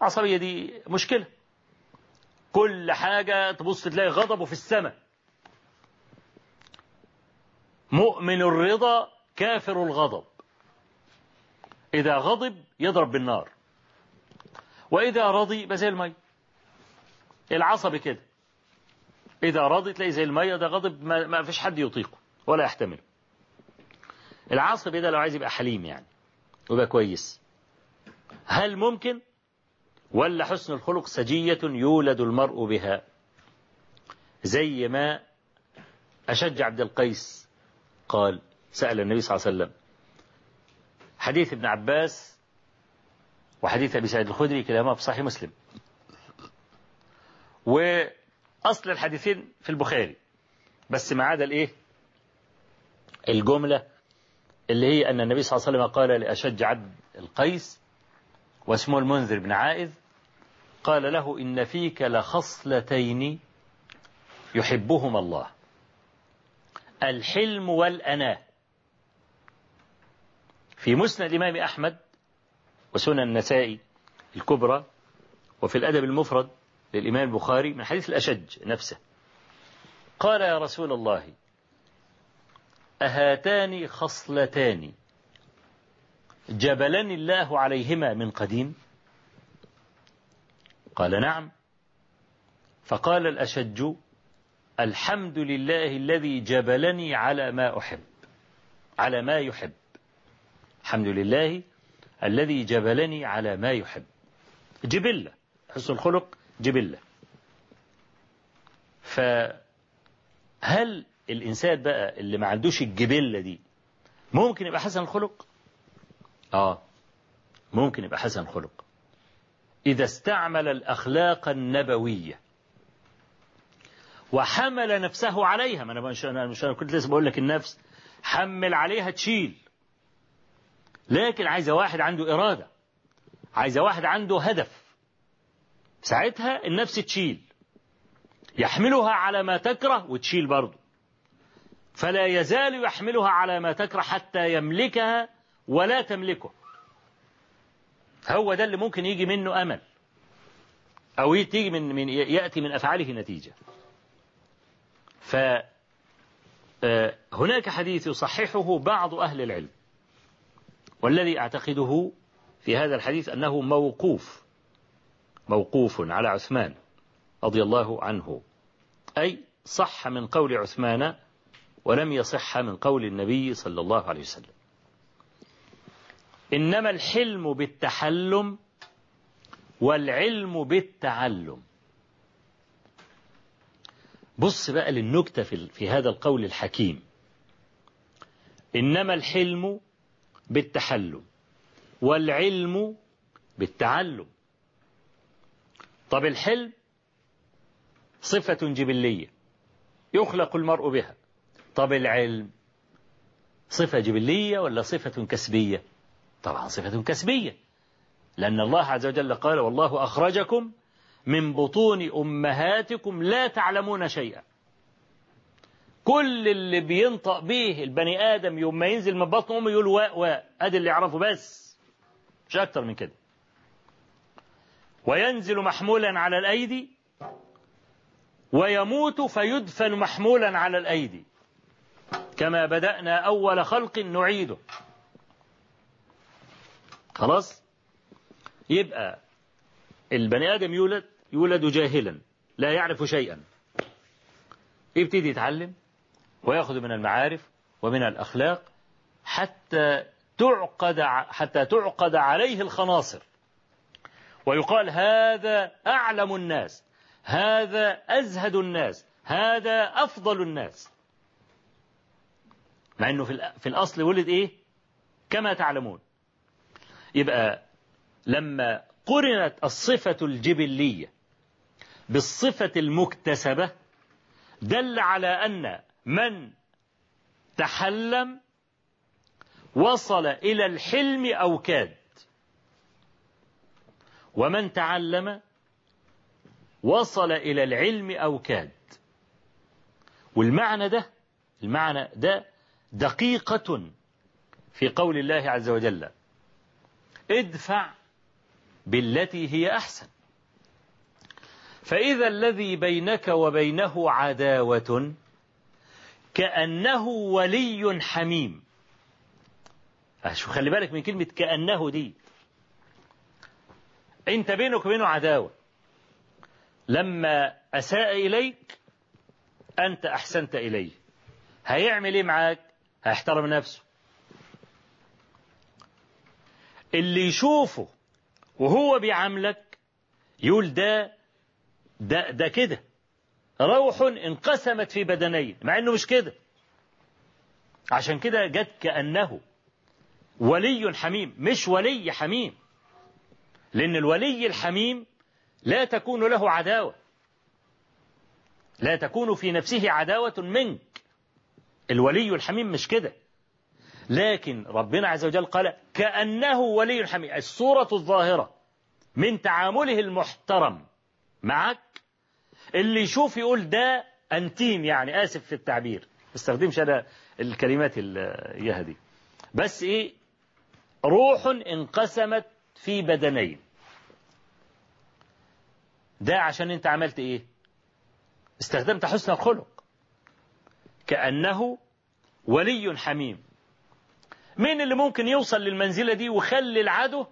عصبية دي مشكلة. كل حاجة تبص تلاقي غضبه في السماء. مؤمن الرضا كافر الغضب. إذا غضب يضرب بالنار. وإذا رضي يبقى زي المية العصبي كده إذا رضي تلاقي زي المية ده غضب ما, ما فيش حد يطيقه ولا يحتمله. العصبي ده لو عايز يبقى حليم يعني ويبقى كويس. هل ممكن؟ ولا حسن الخلق سجية يولد المرء بها؟ زي ما أشج عبد القيس قال سأل النبي صلى الله عليه وسلم. حديث ابن عباس وحديث أبي سعيد الخدري كلاهما في صحيح مسلم. وأصل الحديثين في البخاري. بس ما عدا الإيه؟ الجملة اللي هي أن النبي صلى الله عليه وسلم قال لأشج عبد القيس واسمه المنذر بن عائذ قال له إن فيك لخصلتين يحبهما الله. الحلم والأناة. في مسند الإمام أحمد وسنن النسائي الكبرى وفي الأدب المفرد للإمام البخاري من حديث الأشج نفسه. قال يا رسول الله أهاتان خصلتان؟ جبلني الله عليهما من قديم؟ قال نعم. فقال الأشج الحمد لله الذي جبلني على ما أحب على ما يحب. الحمد لله الذي جبلني على ما يحب. جبلة حسن الخلق جبلة. فهل الإنسان بقى اللي ما عندوش الجبلة دي ممكن يبقى حسن الخلق؟ آه ممكن يبقى حسن الخلق. إذا استعمل الأخلاق النبوية وحمل نفسه عليها. ما أنا مش أنا مش أنا كنت لسه بقول لك النفس حمل عليها تشيل. لكن عايزة واحد عنده إرادة. عايزة واحد عنده هدف. ساعتها النفس تشيل. يحملها على ما تكره وتشيل برضه. فلا يزال يحملها على ما تكره حتى يملكها ولا تملكه. هو ده اللي ممكن يجي منه أمل. أو تيجي من, من يأتي من أفعاله نتيجة. فهناك حديث يصححه بعض أهل العلم والذي أعتقده في هذا الحديث أنه موقوف موقوف على عثمان رضي الله عنه أي صح من قول عثمان ولم يصح من قول النبي صلى الله عليه وسلم. إنما الحلم بالتحلم والعلم بالتعلم. بص بقى للنكتة في, هذا القول الحكيم. إنما الحلم بالتحلم والعلم بالتعلم. طب الحلم صفة جبلية يخلق المرء بها. طب العلم صفة جبلية ولا صفة كسبية؟ طبعا صفة كسبية. لأن الله عز وجل قال والله أخرجكم من بطون أمهاتكم لا تعلمون شيئا. كل اللي بينطق به البني آدم يوم ما ينزل من بطن أمه يقول واء واء. أدي اللي يعرفه بس. مش أكتر من كده. وينزل محمولا على الأيدي ويموت فيدفن محمولا على الأيدي. كما بدأنا أول خلق نعيده. خلاص؟ يبقى البني آدم يولد يولد جاهلا لا يعرف شيئا. يبتدي يتعلم ويأخذ من المعارف ومن الأخلاق حتى تعقد حتى تعقد عليه الخناصر. ويقال هذا أعلم الناس هذا أزهد الناس هذا أفضل الناس. مع أنه في الأصل ولد إيه؟ كما تعلمون. يبقى لما قرنت الصفة الجبلية بالصفة المكتسبة دل على أن من تحلم وصل إلى الحلم أو كاد. ومن تعلم وصل إلى العلم أو كاد. والمعنى ده المعنى ده دقيقة في قول الله عز وجل ادفع بالتي هي أحسن. فإذا الذي بينك وبينه عداوة كأنه ولي حميم. شو خلي بالك من كلمة كأنه دي. أنت بينك وبينه عداوة. لما أساء إليك أنت أحسنت إليه. هيعمل إيه معاك؟ هيحترم نفسه. اللي يشوفه وهو بيعاملك يقول ده ده ده كده. روح انقسمت في بدنين مع إنه مش كده. عشان كده جت كأنه ولي حميم مش ولي حميم. لأن الولي الحميم لا تكون له عداوة. لا تكون في نفسه عداوة منك. الولي الحميم مش كده. لكن ربنا عز وجل قال كأنه ولي حميم الصورة الظاهرة من تعامله المحترم. معك اللي يشوف يقول ده أنتيم يعني آسف في التعبير. استخدمش أنا الكلمات الياها دي. بس إيه؟ روح انقسمت في بدنين. ده عشان أنت عملت إيه؟ استخدمت حسن الخلق. كأنه ولي حميم. مين اللي ممكن يوصل للمنزلة دي ويخلي العدو؟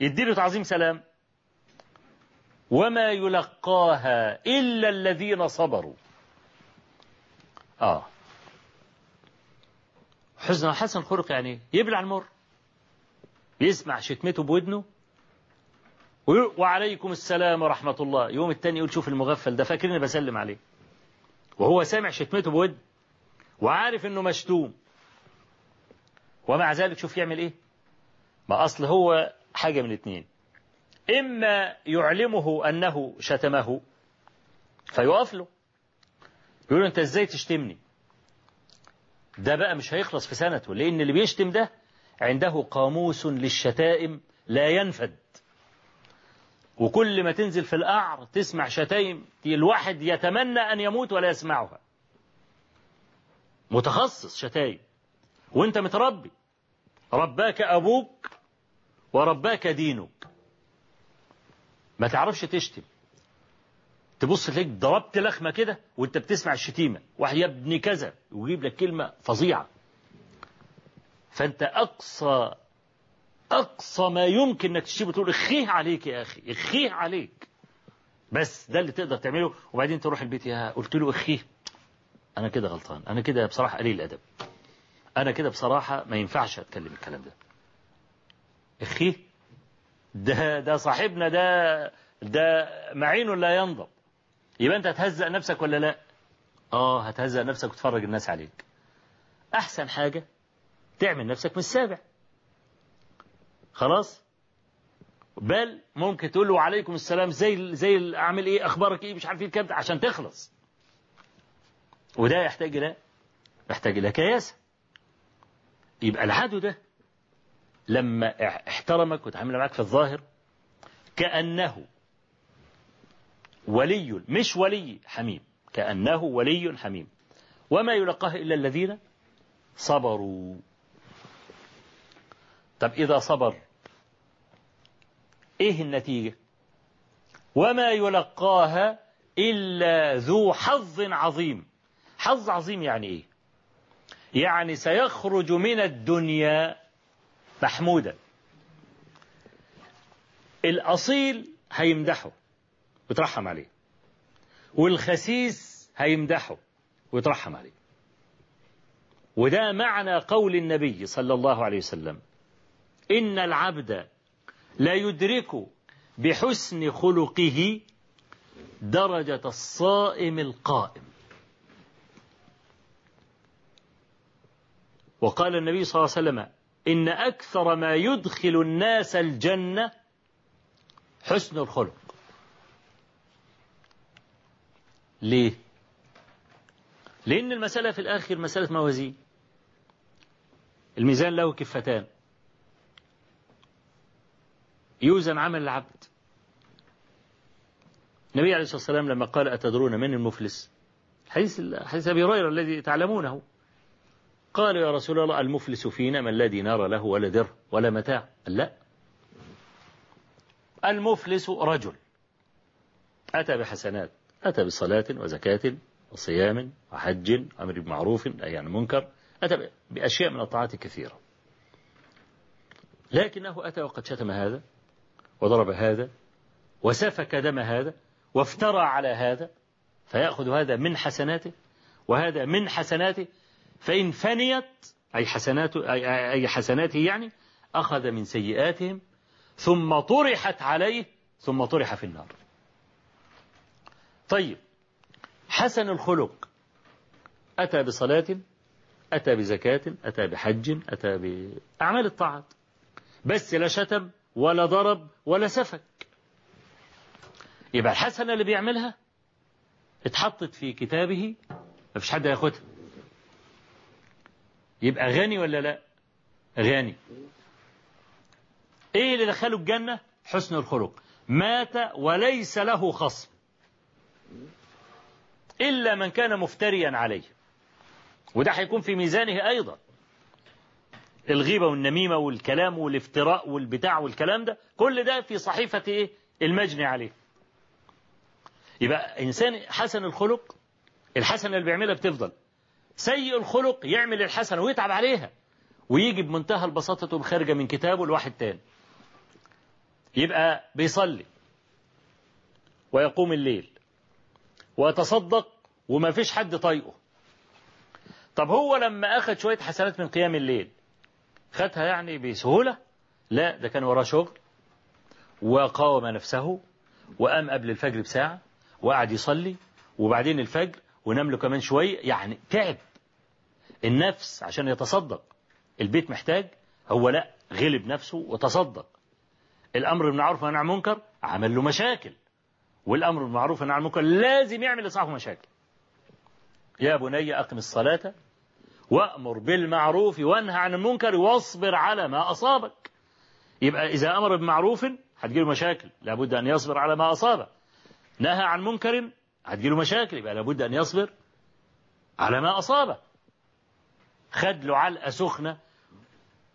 يديله تعظيم سلام. وما يلقاها إلا الذين صبروا. آه. حزن حسن خلق يعني يبلع المر. يسمع شتمته بودنه. وعليكم السلام ورحمة الله. يوم التاني يقول شوف المغفل ده فاكرني بسلم عليه. وهو سامع شتمته بود وعارف إنه مشتوم. ومع ذلك شوف يعمل إيه؟ ما أصل هو حاجة من اتنين. إما يعلمه أنه شتمه فيقف له يقول أنت إزاي تشتمني؟ ده بقى مش هيخلص في سنته لأن اللي بيشتم ده عنده قاموس للشتائم لا ينفد. وكل ما تنزل في القعر تسمع شتايم الواحد يتمنى أن يموت ولا يسمعها. متخصص شتايم. وأنت متربي. رباك أبوك ورباك دينك. ما تعرفش تشتم. تبص تلاقيك ضربت لخمة كده وانت بتسمع الشتيمة. واحد يا ابني كذا ويجيب لك كلمة فظيعة. فانت أقصى أقصى ما يمكن أنك تشتمه تقول اخيه عليك يا أخي اخيه عليك. بس ده اللي تقدر تعمله. وبعدين تروح البيت يا قلت له اخيه. أنا كده غلطان. أنا كده بصراحة قليل الأدب. أنا كده بصراحة ما ينفعش أتكلم الكلام ده. اخيه ده ده صاحبنا ده ده معين لا ينضب. يبقى أنت هتهزأ نفسك ولا لا؟ آه هتهزأ نفسك وتفرج الناس عليك. أحسن حاجة تعمل نفسك من السابع خلاص؟ بل ممكن تقول له وعليكم السلام زي زي أعمل إيه؟ أخبارك إيه؟ مش عارف إيه الكلام عشان تخلص. وده يحتاج إلى يحتاج إلى كياسة. يبقى العدو ده لما احترمك وتعامل معك في الظاهر كأنه ولي مش ولي حميم كأنه ولي حميم. وما يلقاه إلا الذين صبروا. طب إذا صبر إيه النتيجة؟ وما يلقاها إلا ذو حظ عظيم. حظ عظيم يعني إيه؟ يعني سيخرج من الدنيا محمودا. الأصيل هيمدحه ويترحم عليه. والخسيس هيمدحه ويترحم عليه. وده معنى قول النبي صلى الله عليه وسلم. إن العبد لا يدرك بحسن خلقه درجة الصائم القائم. وقال النبي صلى الله عليه وسلم إن أكثر ما يدخل الناس الجنة حسن الخلق. ليه؟ لأن المسألة في الآخر مسألة موازين. الميزان له كفتان. يوزن عمل العبد. النبي عليه الصلاة والسلام لما قال أتدرون من المفلس؟ حديث حديث أبي هريرة الذي تعلمونه. قال يا رسول الله المفلس فينا من لا دينار له ولا در ولا متاع. لا. المفلس رجل. أتى بحسنات أتى بصلاة وزكاة وصيام وحج أمر بمعروف أي عن منكر أتى بأشياء من الطاعات كثيرة. لكنه أتى وقد شتم هذا وضرب هذا وسفك دم هذا وافترى على هذا فيأخذ هذا من حسناته وهذا من حسناته فإن فنيت أي حسنات أي حسناته يعني أخذ من سيئاتهم ثم طرحت عليه ثم طرح في النار. طيب حسن الخلق. أتى بصلاة أتى بزكاة أتى بحج أتى بأعمال الطاعات. بس لا شتم ولا ضرب ولا سفك. يبقى الحسنة اللي بيعملها اتحطت في كتابه. ما فيش حد هياخدها. يبقى غني ولا لا؟ غني. إيه اللي دخله الجنة؟ حسن الخلق. مات وليس له خصم. إلا من كان مفتريا عليه. وده هيكون في ميزانه أيضا. الغيبة والنميمة والكلام والافتراء والبتاع والكلام ده كل ده في صحيفة إيه؟ المجني عليه. يبقى إنسان حسن الخلق الحسنة اللي بيعملها بتفضل. سيء الخلق يعمل الحسنة ويتعب عليها. ويجي بمنتهى البساطة تقوم خارجة من كتابه لواحد تاني. يبقى بيصلي. ويقوم الليل. ويتصدق وما فيش حد طايقه. طب هو لما أخذ شوية حسنات من قيام الليل خدها يعني بسهولة؟ لا ده كان وراه شغل. وقاوم نفسه وقام قبل الفجر بساعة وقعد يصلي وبعدين الفجر ونام له كمان شوية يعني تعب. النفس عشان يتصدق. البيت محتاج هو لا غلب نفسه وتصدق. الأمر بالمعروف والنهي عن المنكر عمل له مشاكل. والأمر بالمعروف والنهي عن المنكر لازم يعمل لصاحبه مشاكل. يا بني أقم الصلاة وأمر بالمعروف وانهى عن المنكر واصبر على ما أصابك. يبقى إذا أمر بمعروف هتجيله مشاكل لابد أن يصبر على ما أصابه نهى عن منكر هتجيله مشاكل يبقى لابد أن يصبر على ما أصابه خد له علقة سخنة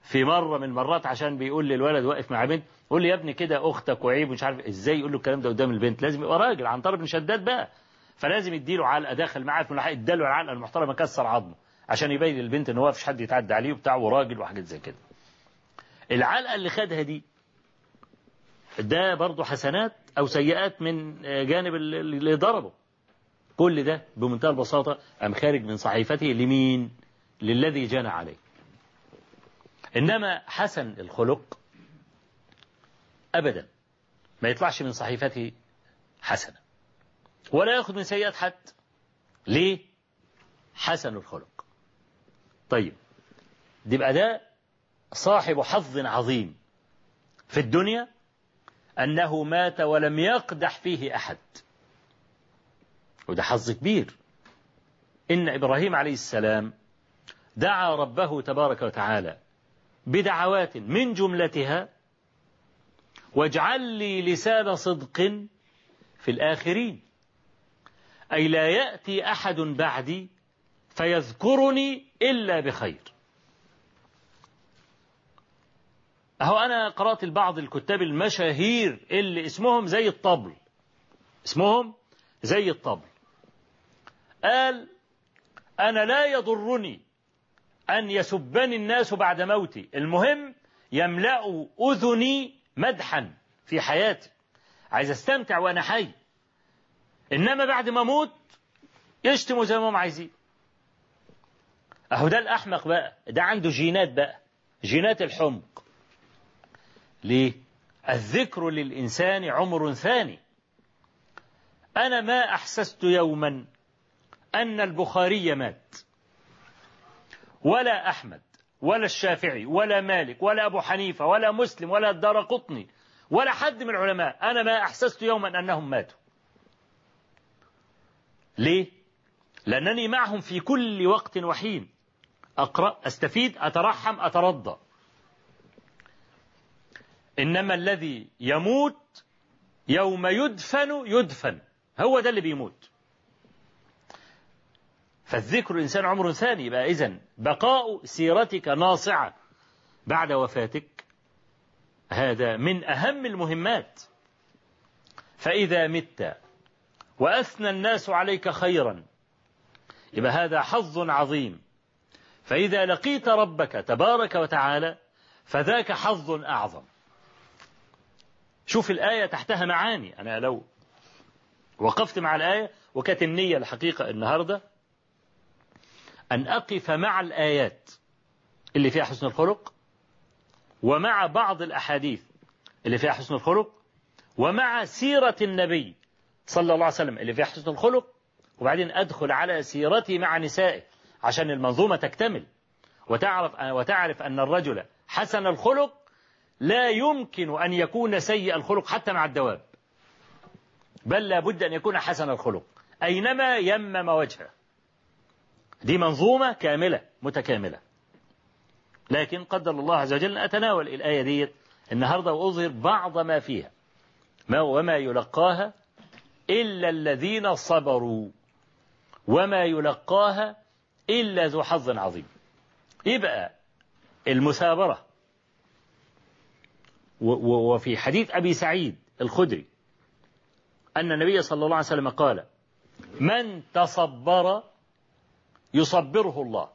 في مرة من مرات عشان بيقول للولد واقف مع بنت قول لي يا ابني كده أختك وعيب ومش عارف إزاي يقول له الكلام ده قدام البنت لازم يبقى راجل عن طرف بن شداد بقى. فلازم يديله علقة داخل معاه في الملحق اداله العلقة المحترمة كسر عظمه عشان يبين للبنت إن هو مفيش حد يتعدى عليه وبتاع وراجل وحاجات زي كده. العلقة اللي خدها دي ده برضه حسنات أو سيئات من جانب اللي ضربه. كل ده بمنتهى البساطة أم خارج من صحيفته لمين؟ للذي جنى عليه إنما حسن الخلق أبدا. ما يطلعش من صحيفته حسنة ولا يأخذ من سيئات حد. ليه؟ حسن الخلق. طيب. دي بقى ده صاحب حظ عظيم في الدنيا أنه مات ولم يقدح فيه أحد. وده حظ كبير. إن إبراهيم عليه السلام دعا ربه تبارك وتعالى بدعوات من جملتها واجعل لي لسان صدق في الآخرين. أي لا يأتي أحد بعدي فيذكرني إلا بخير. أهو أنا قرأت البعض الكتاب المشاهير اللي اسمهم زي الطبل. اسمهم زي الطبل. قال أنا لا يضرني أن يسبني الناس بعد موتي. المهم يملأ أذني مدحا في حياتي. عايز أستمتع وأنا حي. إنما بعد ما أموت يشتموا زي ما هم عايزين. أهو ده الأحمق بقى. ده عنده جينات بقى. جينات الحمق. ليه؟ الذكر للإنسان عمر ثاني. أنا ما أحسست يوما أن البخاري مات. ولا أحمد ولا الشافعي ولا مالك ولا أبو حنيفة ولا مسلم ولا الدار قطني ولا حد من العلماء. أنا ما أحسست يوما أنهم ماتوا. ليه؟ لأنني معهم في كل وقت وحين. أقرأ أستفيد أترحم أترضى. إنما الذي يموت يوم يدفن يدفن. هو ده اللي بيموت. فالذكر الإنسان عمر ثاني يبقى إذن بقاء سيرتك ناصعة بعد وفاتك. هذا من أهم المهمات. فإذا مت وأثنى الناس عليك خيرا يبقى هذا حظ عظيم. فإذا لقيت ربك تبارك وتعالى فذاك حظ أعظم. شوف الآية تحتها معاني. أنا لو وقفت مع الآية وكانت النية الحقيقة النهاردة أن أقف مع الآيات اللي فيها حسن الخلق ومع بعض الأحاديث اللي فيها حسن الخلق ومع سيرة النبي صلى الله عليه وسلم اللي فيها حسن الخلق وبعدين أدخل على سيرته مع نسائه عشان المنظومة تكتمل. وتعرف وتعرف أن الرجل حسن الخلق لا يمكن أن يكون سيء الخلق حتى مع الدواب. بل لابد أن يكون حسن الخلق. أينما يمم وجهه. دي منظومة كاملة متكاملة. لكن قدر الله عز وجل أتناول الآية دي النهاردة وأظهر بعض ما فيها. ما وما يلقاها إلا الذين صبروا وما يلقاها إلا ذو حظ عظيم. يبقى المثابرة. وفي حديث أبي سعيد الخدري أن النبي صلى الله عليه وسلم قال من تصبر يصبره الله.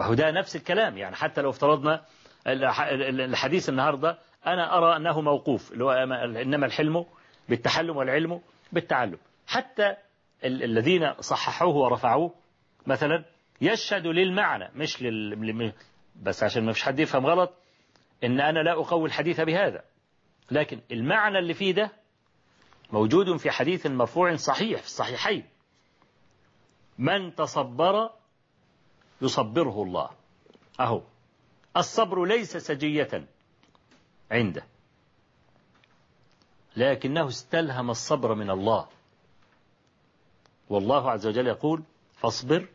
وهو ده نفس الكلام يعني حتى لو افترضنا الحديث النهاردة أنا أرى أنه موقوف اللي هو إنما الحلم بالتحلم والعلم بالتعلم. حتى الذين صححوه ورفعوه مثلا يشهد للمعنى مش لل بس عشان ما فيش حد يفهم غلط إن أنا لا أقوي الحديث بهذا. لكن المعنى اللي فيه ده موجود في حديث مرفوع صحيح في الصحيحين. من تصبر يصبره الله. أهو. الصبر ليس سجية عنده. لكنه استلهم الصبر من الله. والله عز وجل يقول فاصبر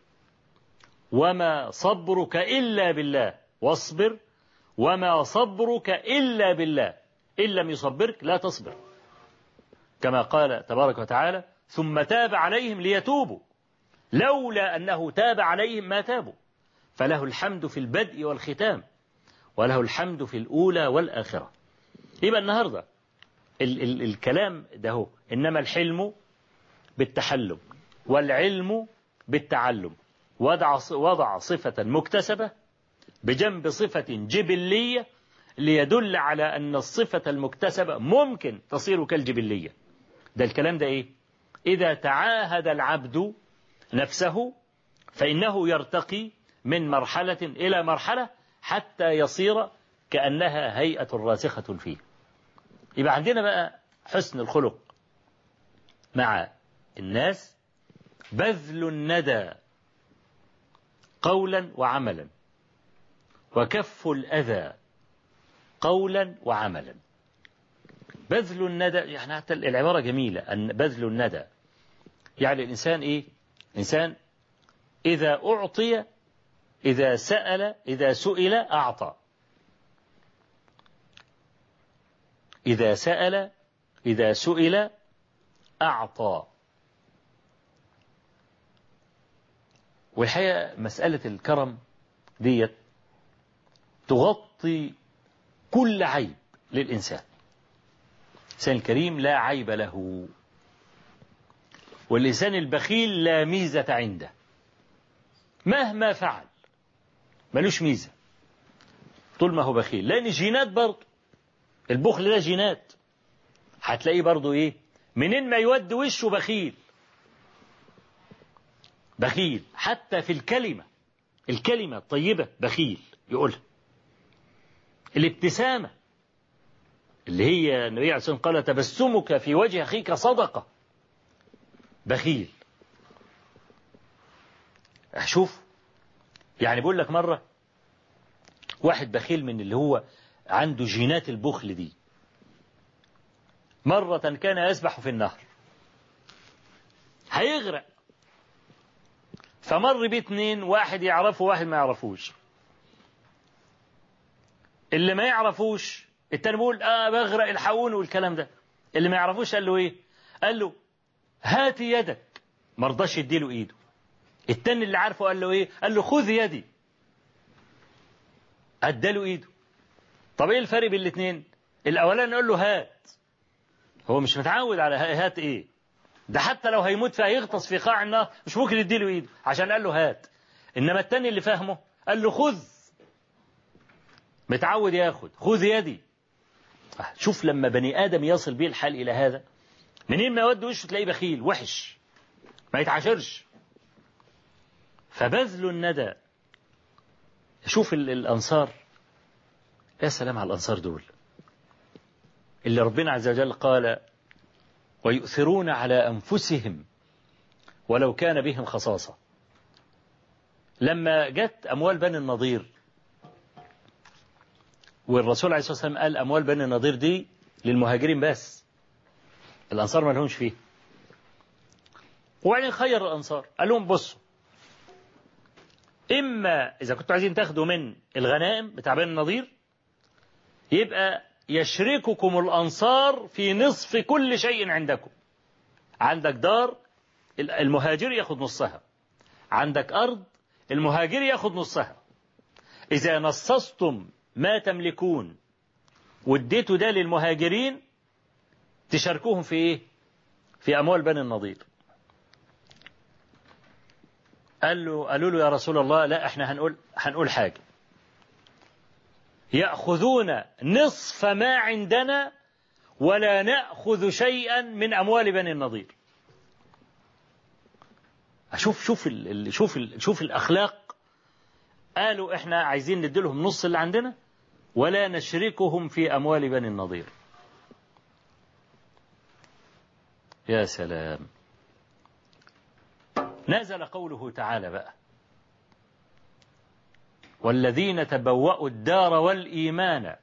وما صبرك إلا بالله. واصبر وما صبرك إلا بالله. إن لم يصبرك لا تصبر. كما قال تبارك وتعالى ثم تاب عليهم ليتوبوا. لولا أنه تاب عليهم ما تابوا. فله الحمد في البدء والختام وله الحمد في الأولى والآخرة. يبقى النهاردة ال ال الكلام ده هو إنما الحلم بالتحلم والعلم بالتعلم. وضع وضع صفة مكتسبة بجنب صفة جبلية ليدل على أن الصفة المكتسبة ممكن تصير كالجبلية. ده الكلام ده إيه؟ إذا تعاهد العبد نفسه فإنه يرتقي من مرحلة إلى مرحلة حتى يصير كأنها هيئة راسخة فيه. يبقى عندنا بقى حسن الخلق مع الناس. بذل الندى قولا وعملا. وكف الأذى قولا وعملا. بذل الندى يعني حتى العبارة جميلة أن بذل الندى يعني الإنسان إيه؟ إنسان إذا أعطي إذا سأل إذا سئل أعطى. إذا سأل إذا سئل أعطى. والحقيقة مسألة الكرم ديت تغطي كل عيب للإنسان. الإنسان الكريم لا عيب له. والإنسان البخيل لا ميزة عنده. مهما فعل ملوش ميزة. طول ما هو بخيل. لأن جينات برضه البخل ده جينات. هتلاقيه برضه إيه؟ منين ما يود وشه بخيل. بخيل. حتى في الكلمة الكلمة الطيبة بخيل يقولها. الابتسامة اللي هي النبي عليه الصلاة والسلام قال تبسمك في وجه أخيك صدقة. بخيل. شوف يعني بقول لك مرة واحد بخيل من اللي هو عنده جينات البخل دي. مرة كان يسبح في النهر. هيغرق. فمر بيه اتنين واحد يعرفه واحد ما يعرفوش. اللي ما يعرفوش التاني بيقول آه بغرق الحقوني والكلام ده. اللي ما يعرفوش قال له إيه؟ قال له هات يدك. ما رضاش يديله ايده. التاني اللي عارفه قال له إيه؟ قال له خذ يدي. أداله ايده. طب إيه الفرق بين الاثنين الأولاني قال له هات. هو مش متعود على هات إيه؟ ده حتى لو هيموت فهيغطس في قاع النار مش ممكن يديله ايده. عشان قال له هات. إنما التاني اللي فاهمه قال له خذ. متعود ياخد. خذ يدي. شوف لما بني آدم يصل بيه الحال إلى هذا. منين ما يود وشه تلاقيه بخيل وحش. ما يتعاشرش. فبذل الندى. شوف الأنصار. يا سلام على الأنصار دول. اللي ربنا عز وجل قال ويؤثرون على أنفسهم ولو كان بهم خصاصة. لما جت أموال بني النضير والرسول عليه الصلاة والسلام قال أموال بني النضير دي للمهاجرين بس. الأنصار ما لهمش فيه. وبعدين خير الأنصار. قال لهم بصوا إما إذا كنتوا عايزين تاخدوا من الغنائم بتاع بني النضير يبقى يشرككم الأنصار في نصف كل شيء عندكم. عندك دار المهاجر ياخد نصها. عندك أرض المهاجر ياخد نصها. إذا نصصتم ما تملكون واديتوا ده للمهاجرين تشاركوهم في إيه؟ في أموال بني النضير. قال له قالوا له يا رسول الله لا إحنا هنقول هنقول حاجة. يأخذون نصف ما عندنا ولا نأخذ شيئا من أموال بني النضير. شوف شوف ال شوف ال شوف الأخلاق. قالوا إحنا عايزين نديلهم نص اللي عندنا ولا نشركهم في أموال بني النضير. يا سلام. نزل قوله تعالى بقى. والذين تبوأوا الدار والإيمان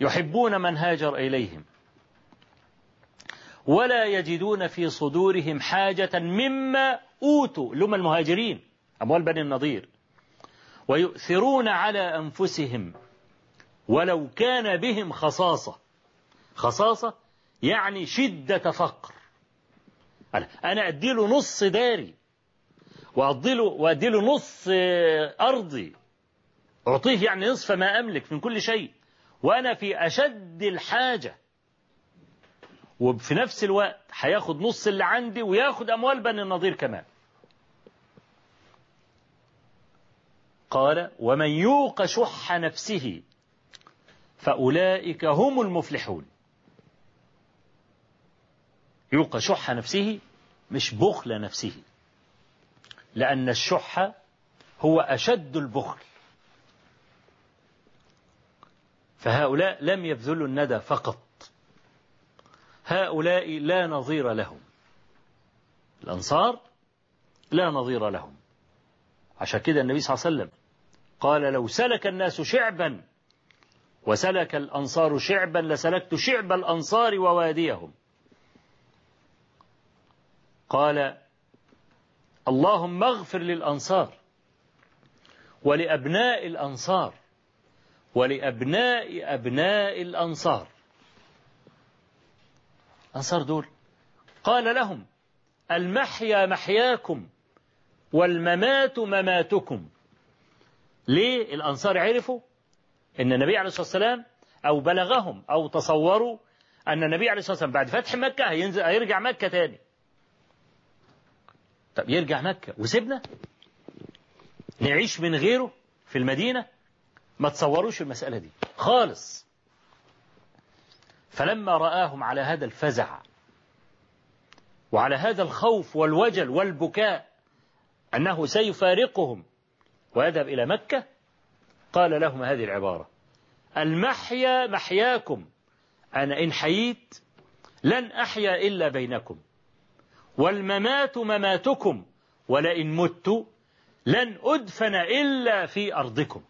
يحبون من هاجر إليهم ولا يجدون في صدورهم حاجة مما أوتوا. لهم المهاجرين أموال بني النضير. ويؤثرون على أنفسهم ولو كان بهم خصاصة. خصاصة يعني شدة فقر. أنا أديله نص داري وأديله, وأديله نص أرضي. أعطيه يعني نصف ما أملك من كل شيء. وأنا في أشد الحاجة. وفي نفس الوقت هياخد نص اللي عندي وياخد أموال بني النضير كمان. قال ومن يوق شح نفسه فأولئك هم المفلحون. يوق شح نفسه مش بخل نفسه. لأن الشح هو أشد البخل. فهؤلاء لم يبذلوا الندى فقط. هؤلاء لا نظير لهم. الأنصار لا نظير لهم. عشان كده النبي صلى الله عليه وسلم قال لو سلك الناس شعبا وسلك الأنصار شعبا لسلكت شعب الأنصار وواديهم. قال اللهم اغفر للأنصار ولأبناء الأنصار ولأبناء أبناء الأنصار. أنصار دول. قال لهم المحيا محياكم والممات مماتكم. ليه؟ الأنصار عرفوا أن النبي عليه الصلاة والسلام أو بلغهم أو تصوروا أن النبي عليه الصلاة والسلام بعد فتح مكة هينزل هيرجع مكة تاني. طب يرجع مكة وسيبنا؟ نعيش من غيره في المدينة؟ ما تصوروش المسألة دي. خالص. فلما رآهم على هذا الفزع وعلى هذا الخوف والوجل والبكاء أنه سيفارقهم ويذهب إلى مكة قال لهم هذه العبارة المحيا محياكم أنا إن حييت لن أحيا إلا بينكم. والممات مماتكم ولئن مت لن أدفن إلا في أرضكم.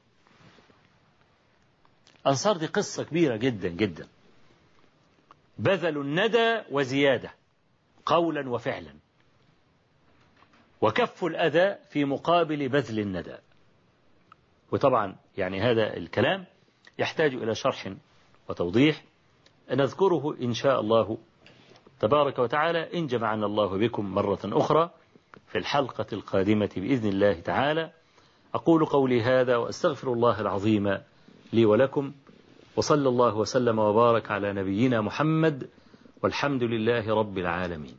أنصار دي قصة كبيرة جدا جدا. بذلوا الندى وزيادة قولا وفعلا. وكف الأذى في مقابل بذل الندى. وطبعا يعني هذا الكلام يحتاج إلى شرح وتوضيح. نذكره إن شاء الله تبارك وتعالى إن جمعنا الله بكم مرة أخرى في الحلقة القادمة بإذن الله تعالى. أقول قولي هذا وأستغفر الله العظيم لي ولكم وصلى الله وسلم وبارك على نبينا محمد والحمد لله رب العالمين.